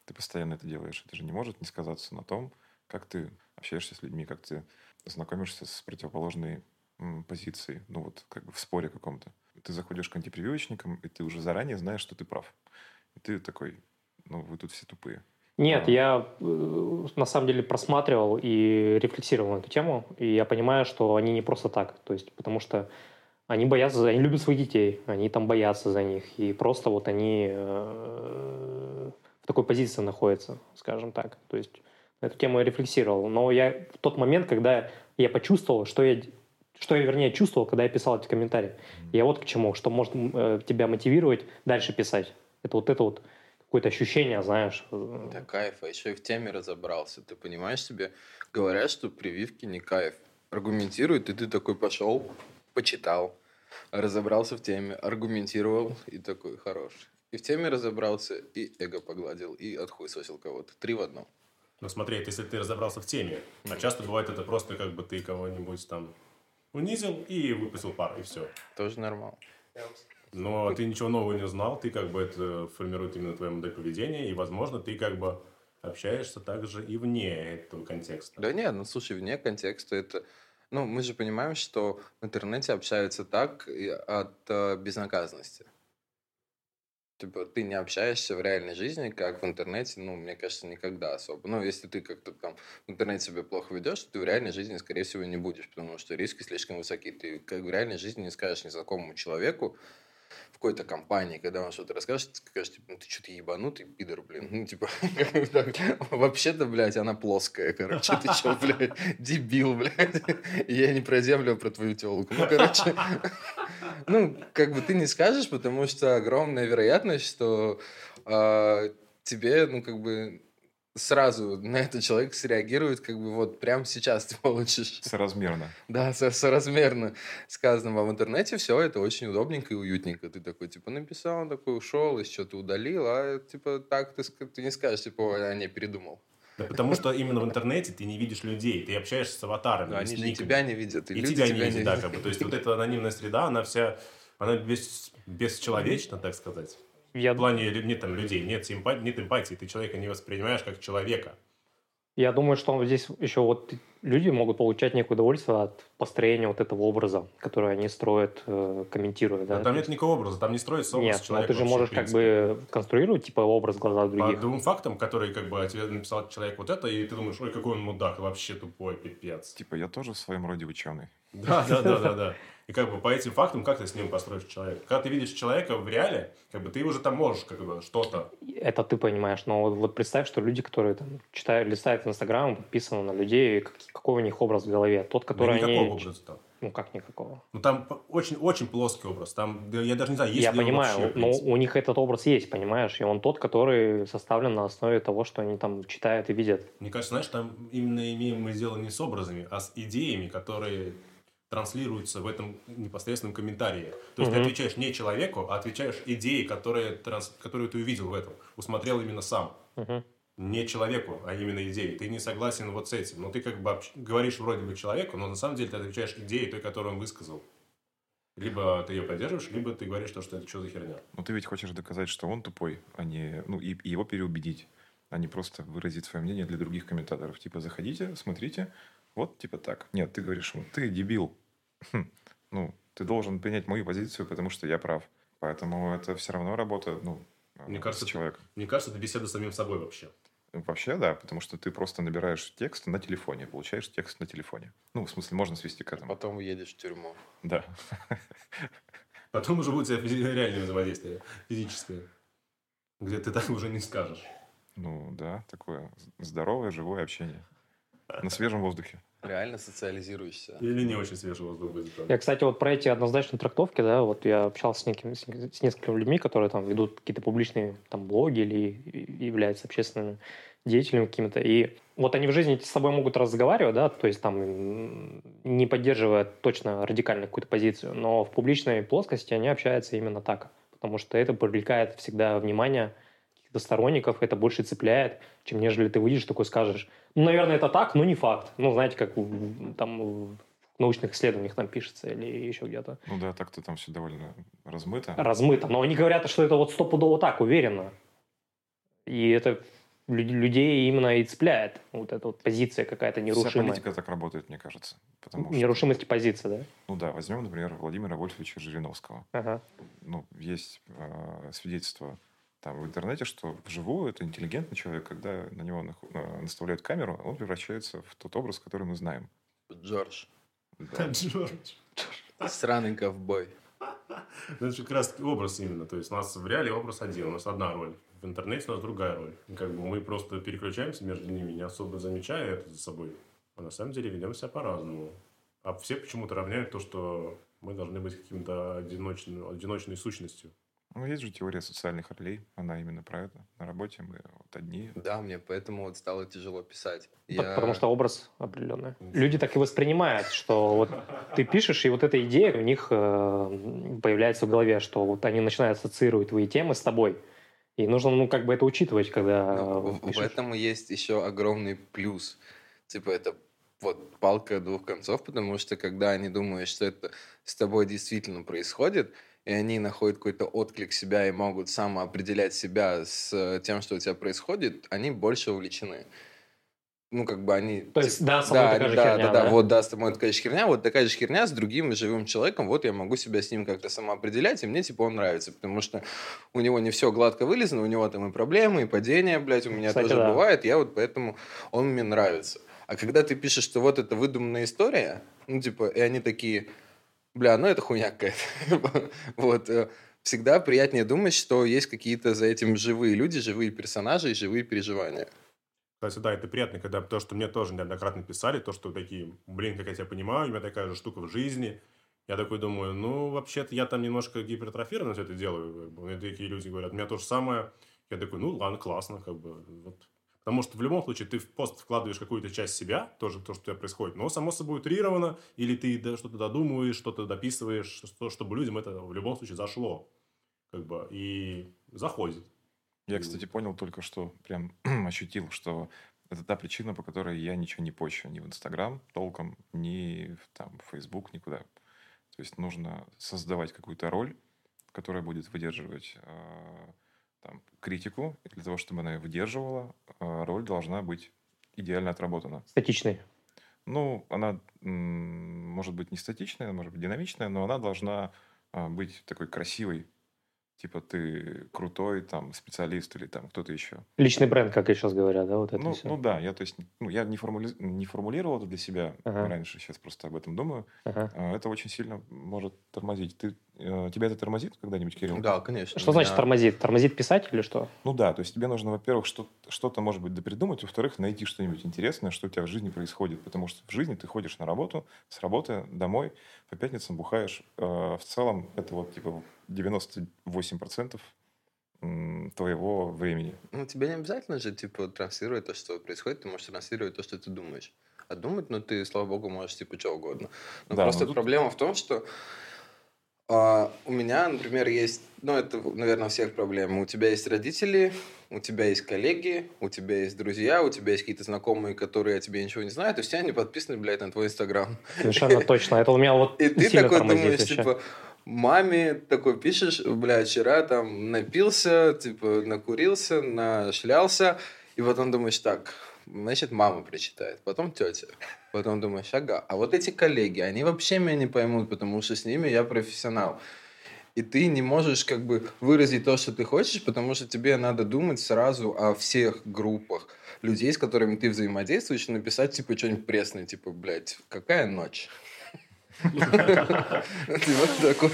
ты постоянно это делаешь, это же не может не сказаться на том, как ты общаешься с людьми, как ты знакомишься с противоположной позицией, ну вот как бы в споре каком-то. Ты заходишь к антипрививочникам, и ты уже заранее знаешь, что ты прав. И ты такой, ну вы тут все тупые. Нет, А. я э, на самом деле просматривал и рефлексировал на эту тему, и я понимаю, что они не просто так. То есть, потому что они боятся, они любят своих детей, они там боятся за них, и просто вот они э, в такой позиции находятся, скажем так. То есть эту тему я рефлексировал. Но я в тот момент, когда я почувствовал, что я, что я вернее чувствовал, когда я писал эти комментарии, я вот к чему, что может э, тебя мотивировать дальше писать. Это вот это вот какое-то ощущение, знаешь. э, Это кайф, а еще и в теме разобрался. Ты понимаешь себе, говорят, что прививки не кайф. Аргументируют, и ты такой пошел, почитал, разобрался в теме, аргументировал, и такой хорош. И в теме разобрался, и эго погладил, и отхуесосил кого-то. Три в одном. Ну смотри, это если ты разобрался в теме. А часто бывает это просто как бы ты кого-нибудь там унизил и выпустил пар, и все. Тоже нормально. Но ты ничего нового не узнал, ты как бы это формирует именно твою модель поведения, и, возможно, ты как бы общаешься также и вне этого контекста. Да нет, ну слушай, вне контекста это... Ну, мы же понимаем, что в интернете общаются так от э, безнаказанности. Типа, ты не общаешься в реальной жизни, как в интернете, ну, мне кажется, никогда особо. Ну, если ты как-то там в интернете себя плохо ведешь, ты в реальной жизни, скорее всего, не будешь, потому что риски слишком высоки. Ты как в реальной жизни не скажешь незнакомому человеку в какой-то компании, когда он что-то расскажет, ты скажешь, типа, ну, ты что-то ебанутый, пидор, блин. Ну, типа, вообще-то, блядь, она плоская, короче. Ты что, блядь, дебил, блядь. Я не про землю, а про твою телку. Ну, короче, ну, как бы ты не скажешь, потому что огромная вероятность, что а, тебе, ну, как бы, сразу на этот человек среагирует, как бы вот прямо сейчас ты получишь. Соразмерно. Да, со- соразмерно сказанного в интернете, все это очень удобненько и уютненько. Ты такой, типа, написал, он такой ушел, и что-то удалил, а, типа, так ты, ты не скажешь, типа, «Ой, а, не, передумал. Да потому что именно в интернете ты не видишь людей, ты общаешься с аватарами, Но с они же тебя не видят, и, И люди тебя тебя не видят, да, как бы. То есть вот эта анонимная среда, она вся, она без, бесчеловечна, так сказать. Я, В плане нет там людей, нет, симпатии, нет эмпатии, ты человека не воспринимаешь как человека. я думаю, что здесь еще вот люди могут получать некое удовольствие от построения вот этого образа, который они строят, э, комментируя. Да? А там нет никакого образа, там не строится образ Нет, но человека. ты же можешь как бы конструировать типа образ в глазах По других. двум фактам, которые как бы тебе написал человек вот это, и ты думаешь, ой, какой он мудак, вообще тупой, пипец. Типа, я тоже в своем роде ученый. Да, да, да, да, да. И как бы по этим фактам, как ты с ним построишь человека? Когда ты видишь человека в реале, как бы ты уже там можешь как бы что-то. Это ты понимаешь, но вот, вот представь, что люди, которые там читают, листают Инстаграм, подписаны на людей, как- какой у них образ в голове. Тот, Да который никакого они... образа там. Ну как никакого? Ну там очень-очень плоский образ. Там, да, я даже не знаю, есть Я ли он понимаю, вообще, в но принципе. у них этот образ есть, понимаешь? И он тот, который составлен на основе того, что они там читают и видят. Мне кажется, знаешь, там именно имеем мы дело не с образами, а с идеями, которые транслируются в этом непосредственном комментарии. То есть ты Мгм. отвечаешь не человеку, а отвечаешь идее, которые, транс... которую ты увидел в этом, усмотрел именно сам. Мгм. Не человеку, а именно идее. Ты не согласен вот с этим. Но ты как бы говоришь вроде бы человеку, но на самом деле ты отвечаешь идее той, которую он высказал. Либо ты ее поддерживаешь, либо ты говоришь, то, что это что за херня. Но ты ведь хочешь доказать, что он тупой, а не... Ну, и, и его переубедить, а не просто выразить свое мнение для других комментаторов. Типа, заходите, смотрите, вот типа так. Нет, ты говоришь ему, ты дебил. Хм, Ну, ты должен принять мою позицию, потому что я прав. Поэтому это все равно работа, ну, Мне кажется, с человеком. Мне кажется, это беседа с самим собой вообще. Вообще, да, потому что ты просто набираешь текст на телефоне, получаешь текст на телефоне. Ну, в смысле, можно свести к этому. Потом едешь в тюрьму. Да. Потом уже будет у тебя реальное взаимодействие, физическое. Где ты так уже не скажешь. Ну, да, такое здоровое, живое общение. На свежем воздухе. Реально социализируешься. Или не очень свежий воздух будет. Я, кстати, вот про эти однозначные трактовки, да, вот я общался с, неким, с, с несколькими людьми, которые там ведут какие-то публичные там блоги или являются общественными деятелями какими-то. И вот они в жизни с собой могут разговаривать, да, то есть там не поддерживая точно радикальную какую-то позицию, но в публичной плоскости они общаются именно так, потому что это привлекает всегда внимание сторонников, это больше цепляет, чем нежели ты выйдешь такой скажешь, ну, наверное, это так, но не факт. Ну, знаете, как в- там в научных исследованиях там пишется или еще где-то. Ну да, так-то там все довольно размыто. Размыто. Но они говорят, что это вот стопудово так, уверенно. И это лю- людей именно и цепляет. Вот эта вот позиция какая-то Вся нерушимая. политика так работает, мне кажется. Потому что, Нерушимость позиции, да? ну да, возьмем, например, Владимира Вольфовича Жириновского. Ага. Ну, есть э, свидетельство там в интернете, что вживую это интеллигентный человек, когда на него наставляют камеру, он превращается в тот образ, который мы знаем. Джордж. Да. Джордж. Сраный ковбой. Ну, Это же как раз образ именно. То есть у нас в реале образ один, у нас одна роль. В интернете у нас другая роль. И как бы мы просто переключаемся между ними, не особо замечая это за собой. А на самом деле ведем себя по-разному. А все почему-то равняют то, что мы должны быть каким-то одиночным, одиночной сущностью. Ну, есть же теория социальных ролей, она именно про это. На работе мы вот одни. Да, мне поэтому вот стало тяжело писать. Я- Потому что образ определенный. Люди так и воспринимают, что вот ты пишешь, и вот эта идея у них э, появляется в голове, что вот они начинают ассоциировать твои темы с тобой. И нужно, ну, как бы это учитывать, когда Ну, в- этом есть еще огромный плюс. Типа это вот палка двух концов, потому что когда они думают, что это с тобой действительно происходит, и они находят какой-то отклик себя и могут самоопределять себя с э, тем, что у тебя происходит, они больше увлечены. Ну, как бы они... То есть, типа, да, со да, такая же да, херня, да, да, да? вот, да, с тобой такая же херня, вот такая же херня с другим живым человеком, вот я могу себя с ним как-то самоопределять, и мне, типа, он нравится, потому что у него не все гладко вылезано, у него там и проблемы, и падения, блядь, у меня Кстати, тоже да. бывает, я вот поэтому он мне нравится. А когда ты пишешь, что вот это выдуманная история, ну, типа, и они такие, бля, ну, это хуйня какая-то. Вот, э, всегда приятнее думать, что есть какие-то за этим живые люди, живые персонажи и живые переживания. Кстати, да, это приятно, когда то, что мне тоже неоднократно писали, то, что такие, блин, как я тебя понимаю, у меня такая же штука в жизни. Я такой думаю, ну, вообще-то я там немножко гипертрофированно все это делаю. Мне такие люди говорят, у меня то же самое. Я такой, ну, ладно, классно, как бы. Вот. Потому что в любом случае ты в пост вкладываешь какую-то часть себя, тоже то, что у тебя происходит, но само собой утрировано, или ты что-то додумываешь, что-то дописываешь, что, чтобы людям это в любом случае зашло. Как бы, и заходит. Я, кстати, понял только что, прям ощутил, что это та причина, по которой я ничего не пощу ни в Инстаграм толком, ни в, там, в Фейсбук, никуда. То есть нужно создавать какую-то роль, которая будет выдерживать э, там, критику. И для того, чтобы она ее выдерживала, э, роль должна быть идеально отработана. Статичной. Ну, она может быть не статичная, может быть динамичная, но она должна э, быть такой красивой, типа ты крутой там специалист или там кто-то еще. Личный бренд, как и сейчас говорят, да, вот это Ну, всё. ну да, я то есть ну, я не, формули- не формулировал это для себя Ага. раньше, сейчас просто об этом думаю. Ага. А, Это очень сильно может тормозить. Ты, э, тебя это тормозит когда-нибудь, Кирилл? Да, конечно. Что значит Я- тормозит? Тормозит писать или что? Ну да, то есть тебе нужно, во-первых, что- что-то, может быть, допридумать, во-вторых, найти что-нибудь интересное, что у тебя в жизни происходит. Потому что в жизни ты ходишь на работу, с работы домой, по пятницам бухаешь. Э, В целом это вот типа 98% м, твоего времени. Ну, тебе не обязательно же, типа, транслировать то, что происходит, ты можешь транслировать то, что ты думаешь. А думать, ну, ты, слава богу, можешь, типа, что угодно. Но Да, просто но тут- проблема в том, что а, у меня, например, есть, ну, это, наверное, у всех проблема. У тебя есть родители, у тебя есть коллеги, у тебя есть друзья, у тебя есть какие-то знакомые, которые о тебе ничего не знают, и все они подписаны, блядь, на твой Инстаграм. Совершенно точно. Это у меня вот И ты сильно такой думаешь, типа, маме такой пишешь, бля, вчера там напился, типа, накурился, нашлялся, и потом думаешь, так, значит, мама прочитает, потом тетя, потом думаешь, ага, а вот эти коллеги, они вообще меня не поймут, потому что с ними я профессионал. И ты не можешь как бы выразить то, что ты хочешь, потому что тебе надо думать сразу о всех группах людей, с которыми ты взаимодействуешь, и написать типа что-нибудь пресное, типа, блядь, какая ночь? Вот такой.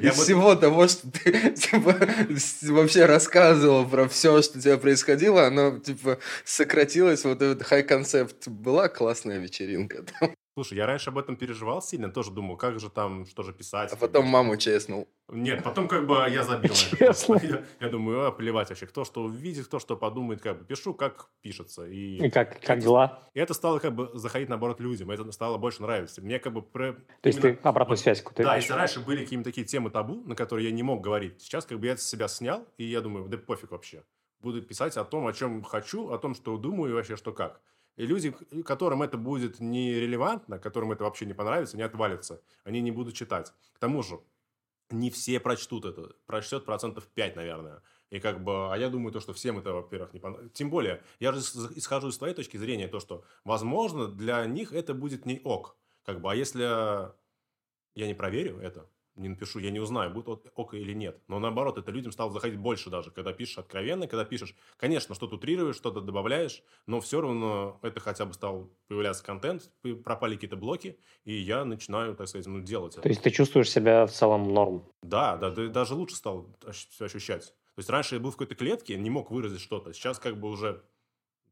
Из всего того, что ты типа, вообще рассказывал про все, что у тебя происходило, оно типа сократилось. Вот этот high концепт была классная вечеринка. Слушай, я раньше об этом переживал сильно, тоже думал, как же там, что же писать. А потом маму честнул. Нет, потом как бы я забил. Честно. Я, я думаю, а, плевать вообще, кто что увидит, кто что подумает, как бы пишу, как пишется. И, И как, как дела? и это стало как бы заходить наоборот людям, это стало больше нравиться. Мне как бы... про- То есть именно- ты обратную вот- связь какую-то Да, если раньше были какие-то такие темы табу, на которые я не мог говорить, сейчас как бы я это с себя снял, и я думаю, да пофиг вообще. Буду писать о том, о чем хочу, о том, что думаю и вообще что как. И люди, которым это будет нерелевантно, которым это вообще не понравится, не отвалится, они не будут читать. К тому же, не все прочтут это. Прочтет процентов 5, наверное. И как бы, а я думаю, то, что всем это, во-первых, не понравится. Тем более, я же ис- исхожу из твоей точки зрения, то, что, возможно, для них это будет не ок. Как бы, а если я не проверю это, не напишу, я не узнаю, будет ок- или нет. Но наоборот, это людям стало заходить больше даже, когда пишешь откровенно, когда пишешь, конечно, что-то утрируешь, что-то добавляешь, но все равно это хотя бы стал появляться контент, пропали какие-то блоки, и я начинаю, так сказать, ну, делать это. То есть ты чувствуешь себя в целом норм. Да, да, да, даже лучше стал всё ощущать. То есть раньше я был в какой-то клетке, не мог выразить что-то. Сейчас как бы уже...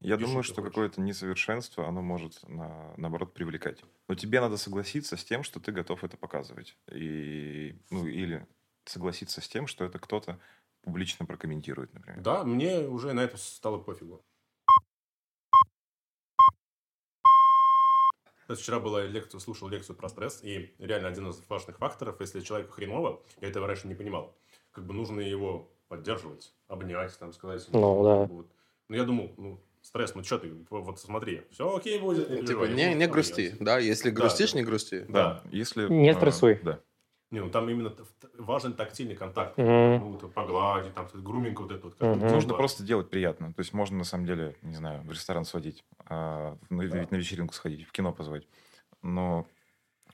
Я Пиши, думаю, что что хочешь. какое-то несовершенство, оно может, на- наоборот, привлекать. Но тебе надо согласиться с тем, что ты готов это показывать. И, ну, или согласиться с тем, что это кто-то публично прокомментирует, например. Да, мне уже на это стало пофигу. Вчера была лекция, слушал лекцию про стресс, и реально один из важных факторов, если человеку хреново, я этого раньше не понимал, как бы нужно его поддерживать, обнять, там, сказать. Ну, да. Вот. Ну, я думал, ну, стресс, ну, что ты, вот смотри, все окей будет, не Типа, не, не грусти, да? Если Да, грустишь, да. не грусти. Да. Если, Не а, стрессуй. да. Не, ну, там именно важен тактильный контакт. Мгм. Ну, погладить, там, груминг вот этот вот. Бы, Нужно да. просто делать приятно. То есть можно, на самом деле, не знаю, в ресторан сводить, а, на, на вечеринку сходить, в кино позвать. Но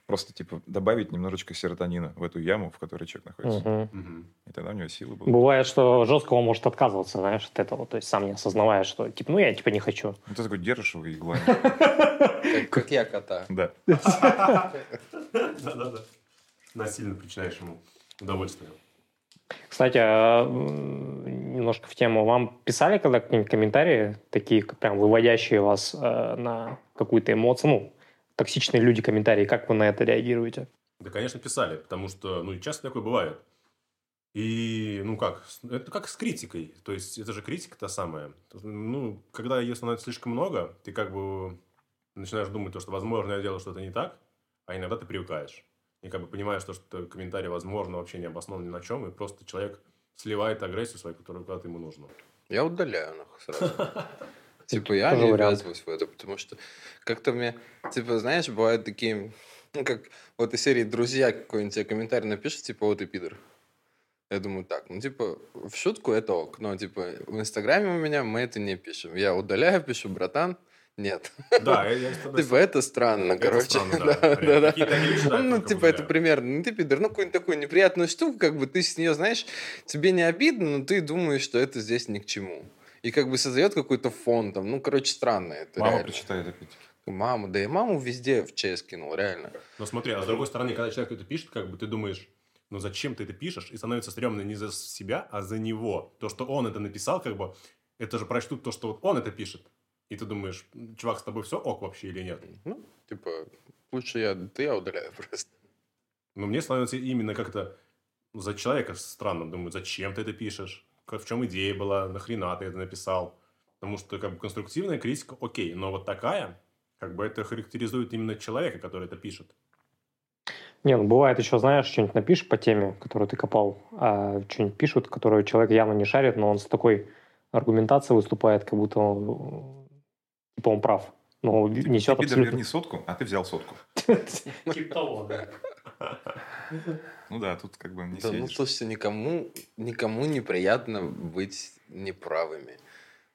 просто, типа, добавить немножечко серотонина в эту яму, в которой человек находится. Мгм. И тогда у него силы будут. Бывает, что жестко он может отказываться, знаешь, от этого. То есть сам не осознавая, что, типа, ну, я, типа, не хочу. Ну, ты такой держишь его и гладишь. Как, я кота. Да. Да-да-да. Насильно причиняешь ему удовольствие. Кстати, а, немножко в тему. Вам писали когда какие-нибудь комментарии, такие как прям выводящие вас э, на какую-то эмоцию? Ну, токсичные люди комментарии. Как вы на это реагируете? Да, конечно, писали, потому что, ну, и часто такое бывает. И, ну как, это как с критикой. То есть, это же критика та самая. Ну, когда ее становится слишком много, ты как бы начинаешь думать, то, что, возможно, я делаю что-то не так, а иногда ты привыкаешь. И как бы понимаешь, то, что комментарий, возможно, вообще не обоснован ни на чем, и просто человек сливает агрессию свою, которую куда-то ему нужно. Я удаляю, нахуй, сразу. Типа, я не ввязываюсь в это, потому что как-то мне, типа, знаешь, бывают такие, ну, как вот из серии «Друзья» какой-нибудь тебе комментарий напишет, типа, вот и пидор. Я думаю, так, ну, типа, в шутку это ок, но, типа, в Инстаграме у меня мы это не пишем. Я удаляю, пишу, братан, нет. Да, я, я Типа, это странно, Это короче. странно, да. да, да, да. Ну, типа, это примерно, ну, ты пидор, ну, какую-нибудь такую неприятную штуку, как бы ты с нее, знаешь, тебе не обидно, но ты думаешь, что это здесь ни к чему. И как бы создает какой-то фон там, ну, короче, странно это Мама реально. прочитает опять. Маму, да и маму везде в ЧС кинул, реально. Но смотри, а с другой стороны, когда человек это пишет, как бы ты думаешь, ну зачем ты это пишешь? И становится стрёмно не за себя, а за него. То, что он это написал, как бы, это же прочтут то, что вот он это пишет. И ты думаешь, чувак, с тобой все ок вообще или нет? Ну, типа, лучше я, да я удаляю просто. Но мне становится именно как-то за человека странно. Думаю, зачем ты это пишешь? В чем идея была? Нахрена ты это написал? Потому что как бы конструктивная критика, окей, но вот такая, как бы это характеризует именно человека, который это пишет. Не, ну бывает еще, знаешь, что-нибудь напишешь по теме, которую ты копал, а что-нибудь пишут, которую человек явно не шарит, но он с такой аргументацией выступает, как будто он, типа он прав. Но Ты, несет пидор, абсолютно... верни сотку, а ты взял сотку. Типа того, да. Ну да, тут как бы не Да, ну, слушайте, никому, никому неприятно быть неправыми.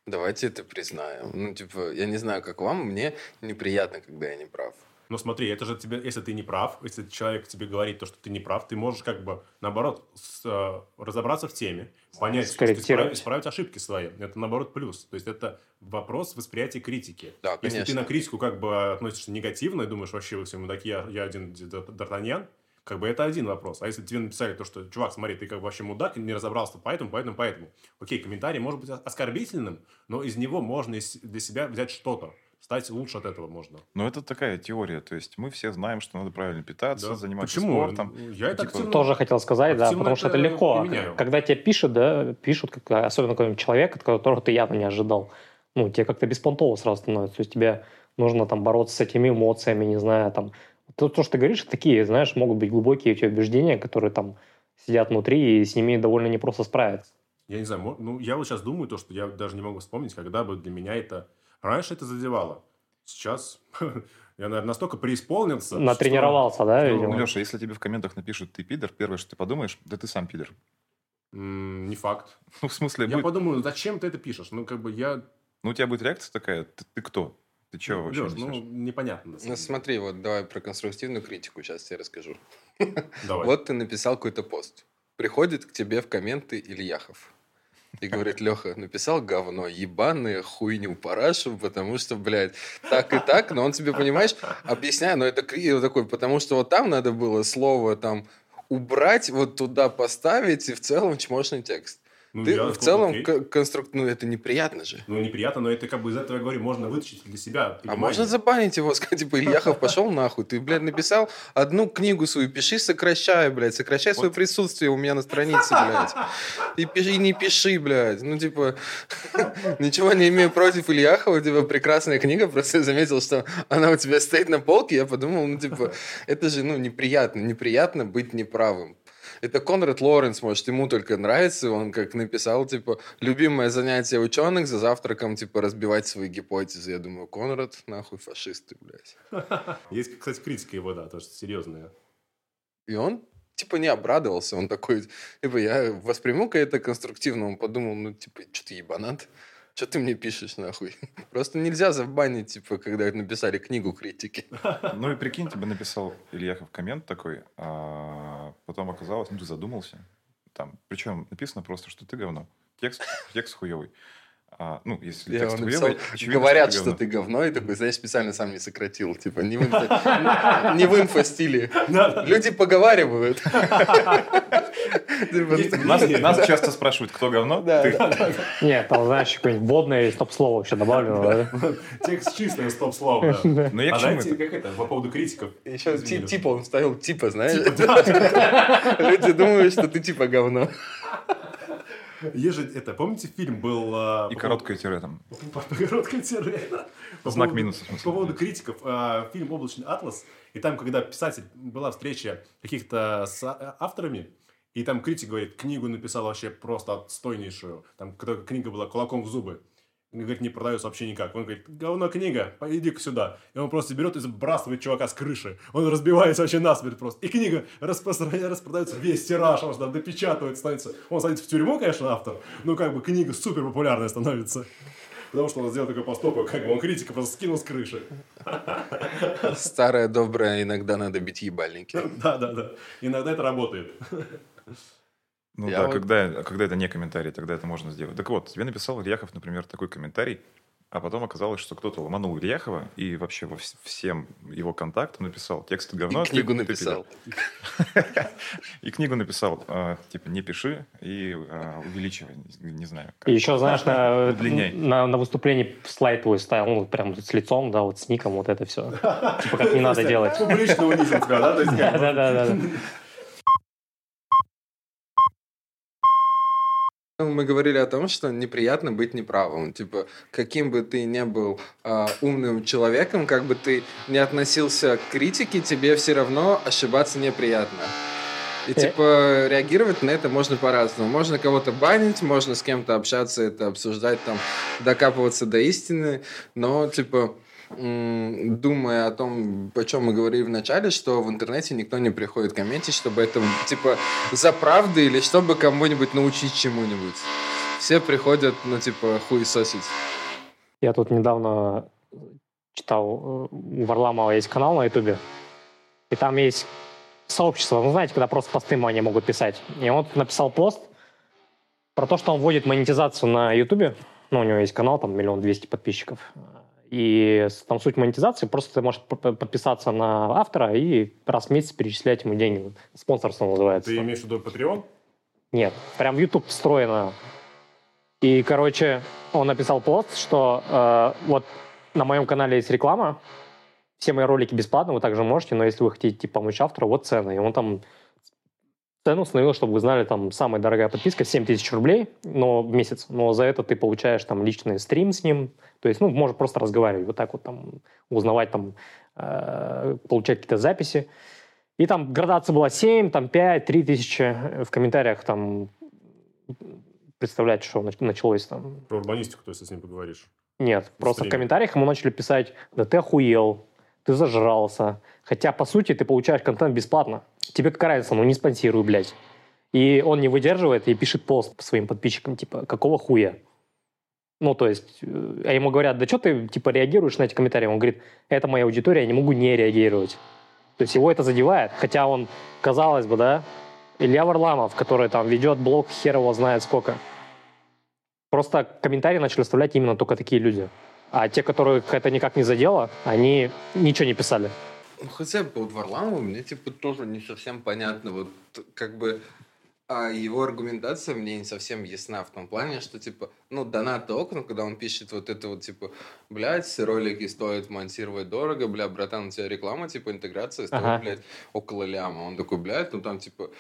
Давайте это признаем. Ну, типа, я не знаю, как вам, мне неприятно, когда я не прав. Но смотри, это же тебе, если ты не прав, если человек тебе говорит то, что ты не прав, ты можешь как бы, наоборот, с, э, разобраться в теме, понять, что ты Скорректировать. исправить, исправить ошибки свои. Это, наоборот, плюс. То есть, это вопрос восприятия критики. Да, Если ты конечно. на критику как бы относишься негативно и думаешь, вообще вы все мудаки, я, я один Д'Артаньян, как бы это один вопрос. А если тебе написали то, что, чувак, смотри, ты как бы вообще мудак, и не разобрался поэтому, поэтому, поэтому. Окей, комментарий может быть оскорбительным, но из него можно для себя взять что-то. Стать лучше от этого можно. Но это такая теория. То есть мы все знаем, что надо правильно питаться, Да. заниматься Почему? спортом. Я это Типа, активно- Тоже хотел сказать, да, потому что это это легко. применяю. Когда тебе пишут, да, пишут, как, особенно какой-нибудь человек, от которого ты явно не ожидал, ну, тебе как-то беспонтово сразу становится. То есть тебе нужно там бороться с этими эмоциями, не знаю, там. То, то, что ты говоришь, такие, знаешь, могут быть глубокие у тебя убеждения, которые там сидят внутри, и с ними довольно непросто справиться. Я не знаю, ну, я вот сейчас думаю, то, что я даже не могу вспомнить, когда бы для меня это... Раньше это задевало. Сейчас я, наверное, настолько преисполнился. Натренировался, да, ну, видимо? Ну, Леша, если тебе в комментах напишут «ты пидор», первое, что ты подумаешь, да ты сам пидор. что, м, не факт. Ну, в смысле, Я будет- подумаю, зачем ты это пишешь? Ну, как бы я... ну, у тебя будет реакция такая, ты, ты кто? Ты чего ну, вообще Лёш, ну, несёшь?» непонятно. Ну, смотри, вот давай про конструктивную критику сейчас тебе расскажу. Давай. Вот ты написал какой-то пост. Приходит к тебе в комменты Ильяхов. И говорит, Леха, написал говно, ебаную хуйню парашу, потому что, блядь, так и так, но он тебе, понимаешь, объясняю, но это такой, потому что вот там надо было слово там убрать, вот туда поставить, и в целом чмошный текст. Ну, Ты я в целом окей. конструк... Ну, это неприятно же. Ну, неприятно, но это как бы из этого, я говорю, можно вытащить для себя. А понимание. можно забанить его, сказать, типа, Ильяхов, пошел нахуй. Ты, блядь, написал одну книгу свою, пиши, сокращай, блядь, сокращай свое присутствие у меня на странице, блядь. И, пиши, и не пиши, блядь. Ну, типа, ничего не имею против Ильяхова, у тебя прекрасная книга, просто я заметил, что она у тебя стоит на полке, я подумал, ну, типа, это же, ну, неприятно, неприятно быть неправым. Это Конрад Лоренс, может, ему только нравится, он как написал, типа, любимое занятие ученых за завтраком, типа, разбивать свои гипотезы. Я думаю, Конрад, нахуй, фашисты, блядь. Есть, кстати, критика его, да, тоже серьезная. И он, типа, не обрадовался, он такой, типа, я восприму-ка это конструктивно, он подумал, ну, типа, что ты ебанат? Что ты мне пишешь, нахуй? Просто нельзя забанить, типа, когда написали книгу критики. Ну и прикинь, тебе написал Ильяхов коммент такой, а потом оказалось, ну ты задумался. Там, причем написано просто, что ты говно. Текст, текст хуевый. А, ну, если Я текст написал, очевидно, говорят, что что ты говно, и такой, знаешь, специально сам не сократил, типа, не в инфо- не в инфо-стиле. Люди поговаривают. Типа, Есть Нас, часто спрашивают, кто говно. Нет, там, знаешь, какое-нибудь вводное стоп-слово еще добавлено. Текст чистое, стоп-слово. да. Но я А к чему знаете, это? как это, по поводу критиков? Еще типа он ставил типа, знаешь? Люди думают, что ты типа говно. Же это, помните, фильм был... а, И по короткое тире там. Короткое тире. Знак минуса. По поводу критиков. а, Фильм «Облачный атлас». И там, когда писатель, была встреча каких-то с а- авторами, и там критик говорит, книгу написал вообще просто отстойнейшую. Там книга была кулаком в зубы. Говорит, не продается вообще никак. Он говорит, говно книга, иди-ка сюда. И он просто берет и сбрасывает чувака с крыши. Он разбивается вообще насмерть просто. И книга распространя- распродается весь тираж, он же там допечатывает, становится. Он садится в тюрьму, конечно, автор, но как бы книга супер популярная становится. Потому что он сделал такой поступок, как бы он критика просто скинул с крыши. Старое доброе, иногда надо бить ебальники. Да, да, да. Иногда это работает. Ну Я да, вот- когда, когда это не комментарий, тогда это можно сделать. Так вот, тебе написал Ильяхов, например, такой комментарий, а потом оказалось, что кто-то ломанул Ильяхова и вообще во вс- всем его контактам написал текст говно. И книгу ты написал. пидор». И книгу написал, а, типа, не пиши и а, увеличивай, не, знаю. И еще, знаешь, на, выступлении слайд твой ставил, ну, прям с лицом, да, вот с ником, вот это все. Типа, как не надо делать. Публично унизил тебя, да? Да-да-да. Мы говорили о том, что неприятно быть неправым. Типа, каким бы ты ни был а, умным человеком, как бы ты не относился к критике, тебе все равно ошибаться неприятно. И, Э. типа, реагировать на это можно по-разному. Можно кого-то банить, можно с кем-то общаться, это обсуждать, там, докапываться до истины, но, типа, думая о том, о чем мы говорили в начале, что в интернете никто не приходит комментить, чтобы это, типа, за правду или чтобы кому-нибудь научить чему-нибудь. Все приходят, ну, типа, хуесосить. Я тут недавно читал, э, у Варламова есть канал на Ютубе, и там есть сообщество, ну, знаете, когда просто посты они могут писать. И он написал пост про то, что он вводит монетизацию на Ютубе. Ну, у него есть канал, там, миллион двести подписчиков. И там суть монетизации, просто ты можешь подписаться на автора и раз в месяц перечислять ему деньги. Спонсорство называется. Ты имеешь в виду Patreon? Нет, прям YouTube встроено. И, короче, он написал пост, что э, вот на моем канале есть реклама, все мои ролики бесплатно, вы также можете, но если вы хотите типа, помочь автору, вот цены. И он там цену установил, чтобы вы знали, там самая дорогая подписка 7 тысяч рублей но, в месяц, но за это ты получаешь там личный стрим с ним, то есть, ну, можешь просто разговаривать, вот так вот там узнавать там, э, получать какие-то записи. И там градация была 7, там 5, 3 тысячи. В комментариях там представлять, что нач- началось там. Про урбанистику, то есть, с ним поговоришь. Нет, просто в комментариях ему начали писать, да ты охуел, ты зажрался. Хотя, по сути, ты получаешь контент бесплатно. Тебе какая разница, ну не спонсируй, блядь. И он не выдерживает и пишет пост своим подписчикам, типа, какого хуя? Ну, то есть, э, а ему говорят, да что ты, типа, реагируешь на эти комментарии? Он говорит, это моя аудитория, я не могу не реагировать. То есть его это задевает, хотя он, казалось бы, да, Илья Варламов, который там ведет блог хер его знает сколько. Просто комментарии начали оставлять именно только такие люди. А те, которых это никак не задело, они ничего не писали. Ну, хотя бы вот Варламову мне, типа, тоже не совсем понятно. Вот, как бы, а его аргументация мне не совсем ясна в том плане, что, типа, ну, донаты окна, когда он пишет вот это вот, типа, блядь, ролики стоят монтировать дорого, бля, братан, у тебя реклама, типа, интеграция стоит, Ага. блядь, около ляма. Он такой, блядь, ну, там, типа,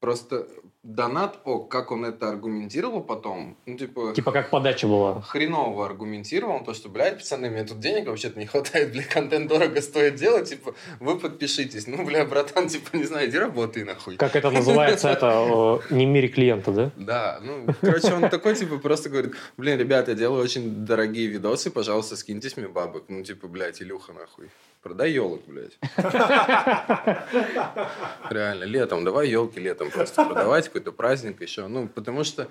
просто донат, о, как он это аргументировал потом, ну, типа... Типа как подача была. хреново аргументировал, то, что, блядь, пацаны, мне тут денег вообще-то не хватает, бля, контент дорого стоит делать, типа, вы подпишитесь. Ну, бля, братан, типа, не знаю, иди работай нахуй. Как это называется, это не в мире клиента, да? Да, ну, короче, он такой, типа, просто говорит, блин, ребят, я делаю очень дорогие видосы, пожалуйста, скиньтесь мне бабок. Ну, типа, блядь, Илюха, нахуй. Продай елок, блядь. Реально, летом, давай елки летом просто продавать, какой-то праздник еще. Ну, потому что,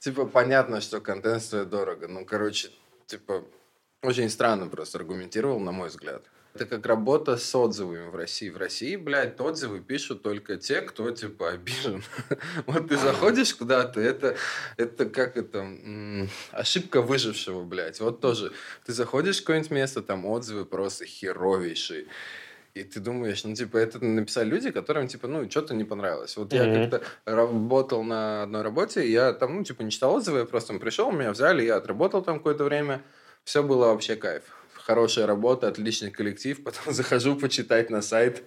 типа, понятно, что контент стоит дорого. Ну, короче, типа, очень странно просто аргументировал, на мой взгляд. Это как работа с отзывами в России. В России, блядь, отзывы пишут только те, кто, типа, обижен. Вот ты заходишь куда-то, это, это как это, ошибка выжившего, блядь. Вот тоже, ты заходишь в какое-нибудь место, там отзывы просто херовейшие. И ты думаешь, ну, типа, это написали люди, которым, типа, ну, что-то не понравилось. Вот я Мгм. как-то работал на одной работе, я там, ну, типа, не читал отзывы, я просто пришел, меня взяли, я отработал там какое-то время, все было вообще кайф. Хорошая работа, отличный коллектив, потом захожу почитать на сайт,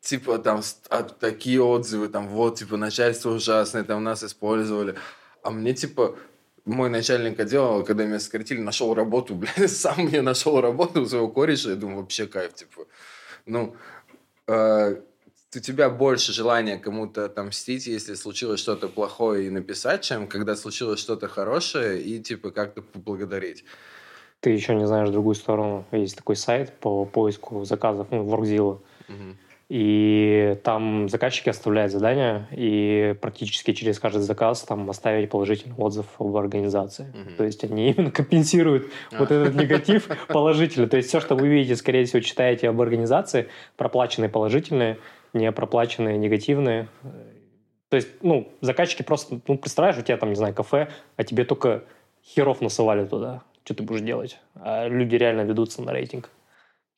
типа, там а, такие отзывы, там, вот, типа, начальство ужасное, там, нас использовали. А мне, типа, мой начальник отдела, когда меня сократили, нашел работу, блядь, сам мне нашел работу у своего кореша, я думаю, вообще кайф, типа. Ну, э, у тебя больше желания кому-то отомстить, если случилось что-то плохое и написать, чем когда случилось что-то хорошее и, типа, как-то поблагодарить. Ты еще не знаешь другую сторону. Есть такой сайт по поиску заказов, ну, Workzilla. Мгм. И там заказчики оставляют задания, и практически через каждый заказ там оставить положительный отзыв об организации. Мгм. То есть они именно компенсируют вот А. этот негатив положительно. То есть все, что вы видите, скорее всего, читаете об организации, проплаченные положительные, не проплаченные негативные. То есть, ну, заказчики просто, ну, представляешь, у тебя там, не знаю, кафе, а тебе только херов насылали туда. Что ты будешь делать? А люди реально ведутся на рейтинг.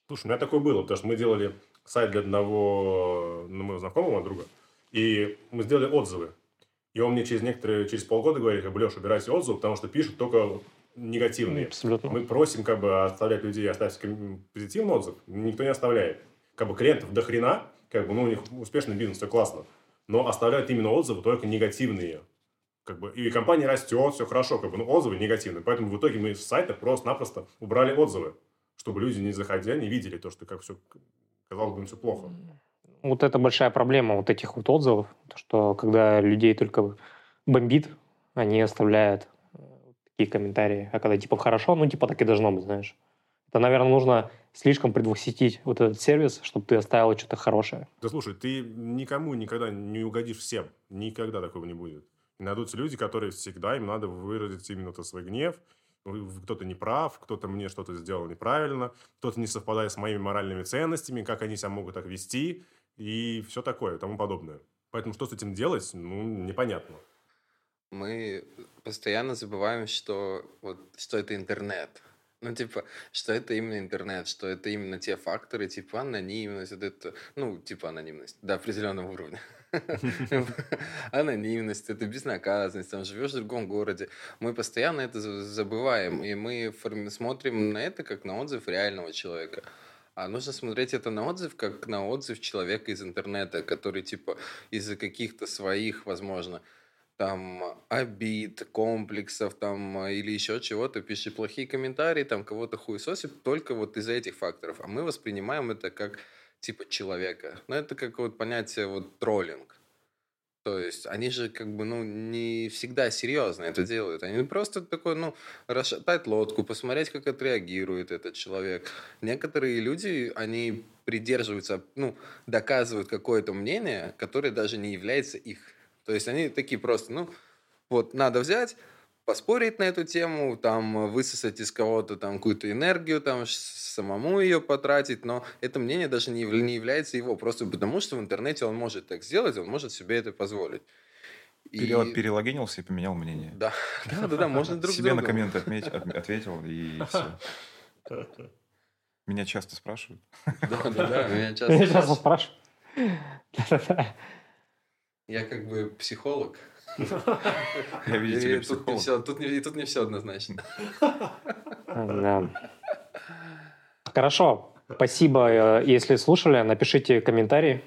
Слушай, у меня такое было, потому что мы делали сайт для одного ну, моего знакомого друга, и мы сделали отзывы. И он мне через некоторые, через полгода говорит, как бы, Леша, убирайте отзывы, потому что пишут только негативные. Абсолютно. Мы просим как бы оставлять людей, оставить ком- позитивный отзыв, никто не оставляет. Как бы клиентов до хрена, как бы, ну, у них успешный бизнес, все классно. Но оставляют именно отзывы только негативные. Как бы, и компания растет, все хорошо, как бы, но отзывы негативные. Поэтому в итоге мы с сайта просто-напросто убрали отзывы, чтобы люди, не заходя, не видели то, что как все, казалось бы, все плохо. Вот это большая проблема вот этих вот отзывов, то, что когда людей только бомбит, они оставляют э, такие комментарии. А когда типа хорошо, ну типа так и должно быть, знаешь. Это, наверное, нужно слишком предвосхитить вот этот сервис, чтобы ты оставил что-то хорошее. Да слушай, ты никому никогда не угодишь всем. Никогда такого не будет. Найдутся люди, которые всегда, им надо выразить именно то свой гнев. Кто-то не прав, кто-то мне что-то сделал неправильно, кто-то не совпадает с моими моральными ценностями, как они себя могут так вести, и все такое, и тому подобное. Поэтому что с этим делать, ну, непонятно. Мы постоянно забываем, что, вот, что это интернет. Ну, типа, что это именно интернет, что это именно те факторы, типа анонимность, вот это, ну, типа анонимность, до определенного уровня. Анонимность, это безнаказанность, там живешь в другом городе. Мы постоянно это за- забываем, и мы смотрим на это как на отзыв реального человека. А нужно смотреть это на отзыв, как на отзыв человека из интернета, который, типа, из-за каких-то своих, возможно, там обид, комплексов там или еще чего-то, пишет плохие комментарии, там кого-то хуесосит только вот из-за этих факторов. А мы воспринимаем это как типа человека. Ну, это как вот понятие вот троллинг. То есть они же как бы, ну, не всегда серьезно это делают. Они просто такой, ну, расшатать лодку, посмотреть, как отреагирует этот человек. Некоторые люди, они придерживаются, ну, доказывают какое-то мнение, которое даже не является их. То есть они такие просто, ну, вот надо взять, поспорить на эту тему, там высосать из кого-то там какую-то энергию, там самому ее потратить, но это мнение даже не, не является его, просто потому что в интернете он может так сделать, он может себе это позволить. И- Пере- Перелогинился и поменял мнение. Да, да, да, да, можно друг Себе на комменты отметь- от- ответил, и все. Меня часто спрашивают. Да, да, да, меня часто спрашивают. Я как бы психолог. Видите И тут, не все, тут, не, и тут не все однозначно. Да. Хорошо. Спасибо. Э, Если слушали, напишите комментарии.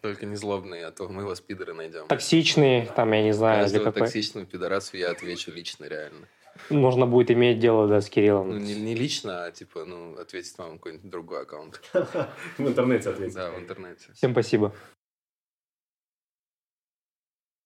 Только не злобные, а то мы вас пидоры найдем. Токсичные, там, я не знаю, или Каждого какой. токсичного пидорасу я отвечу лично, реально. Нужно будет иметь дело, да, с Кириллом. Ну, не, не лично, а типа, ну, ответить вам какой-нибудь другой аккаунт. В интернете ответить. Да, в интернете. Всем спасибо.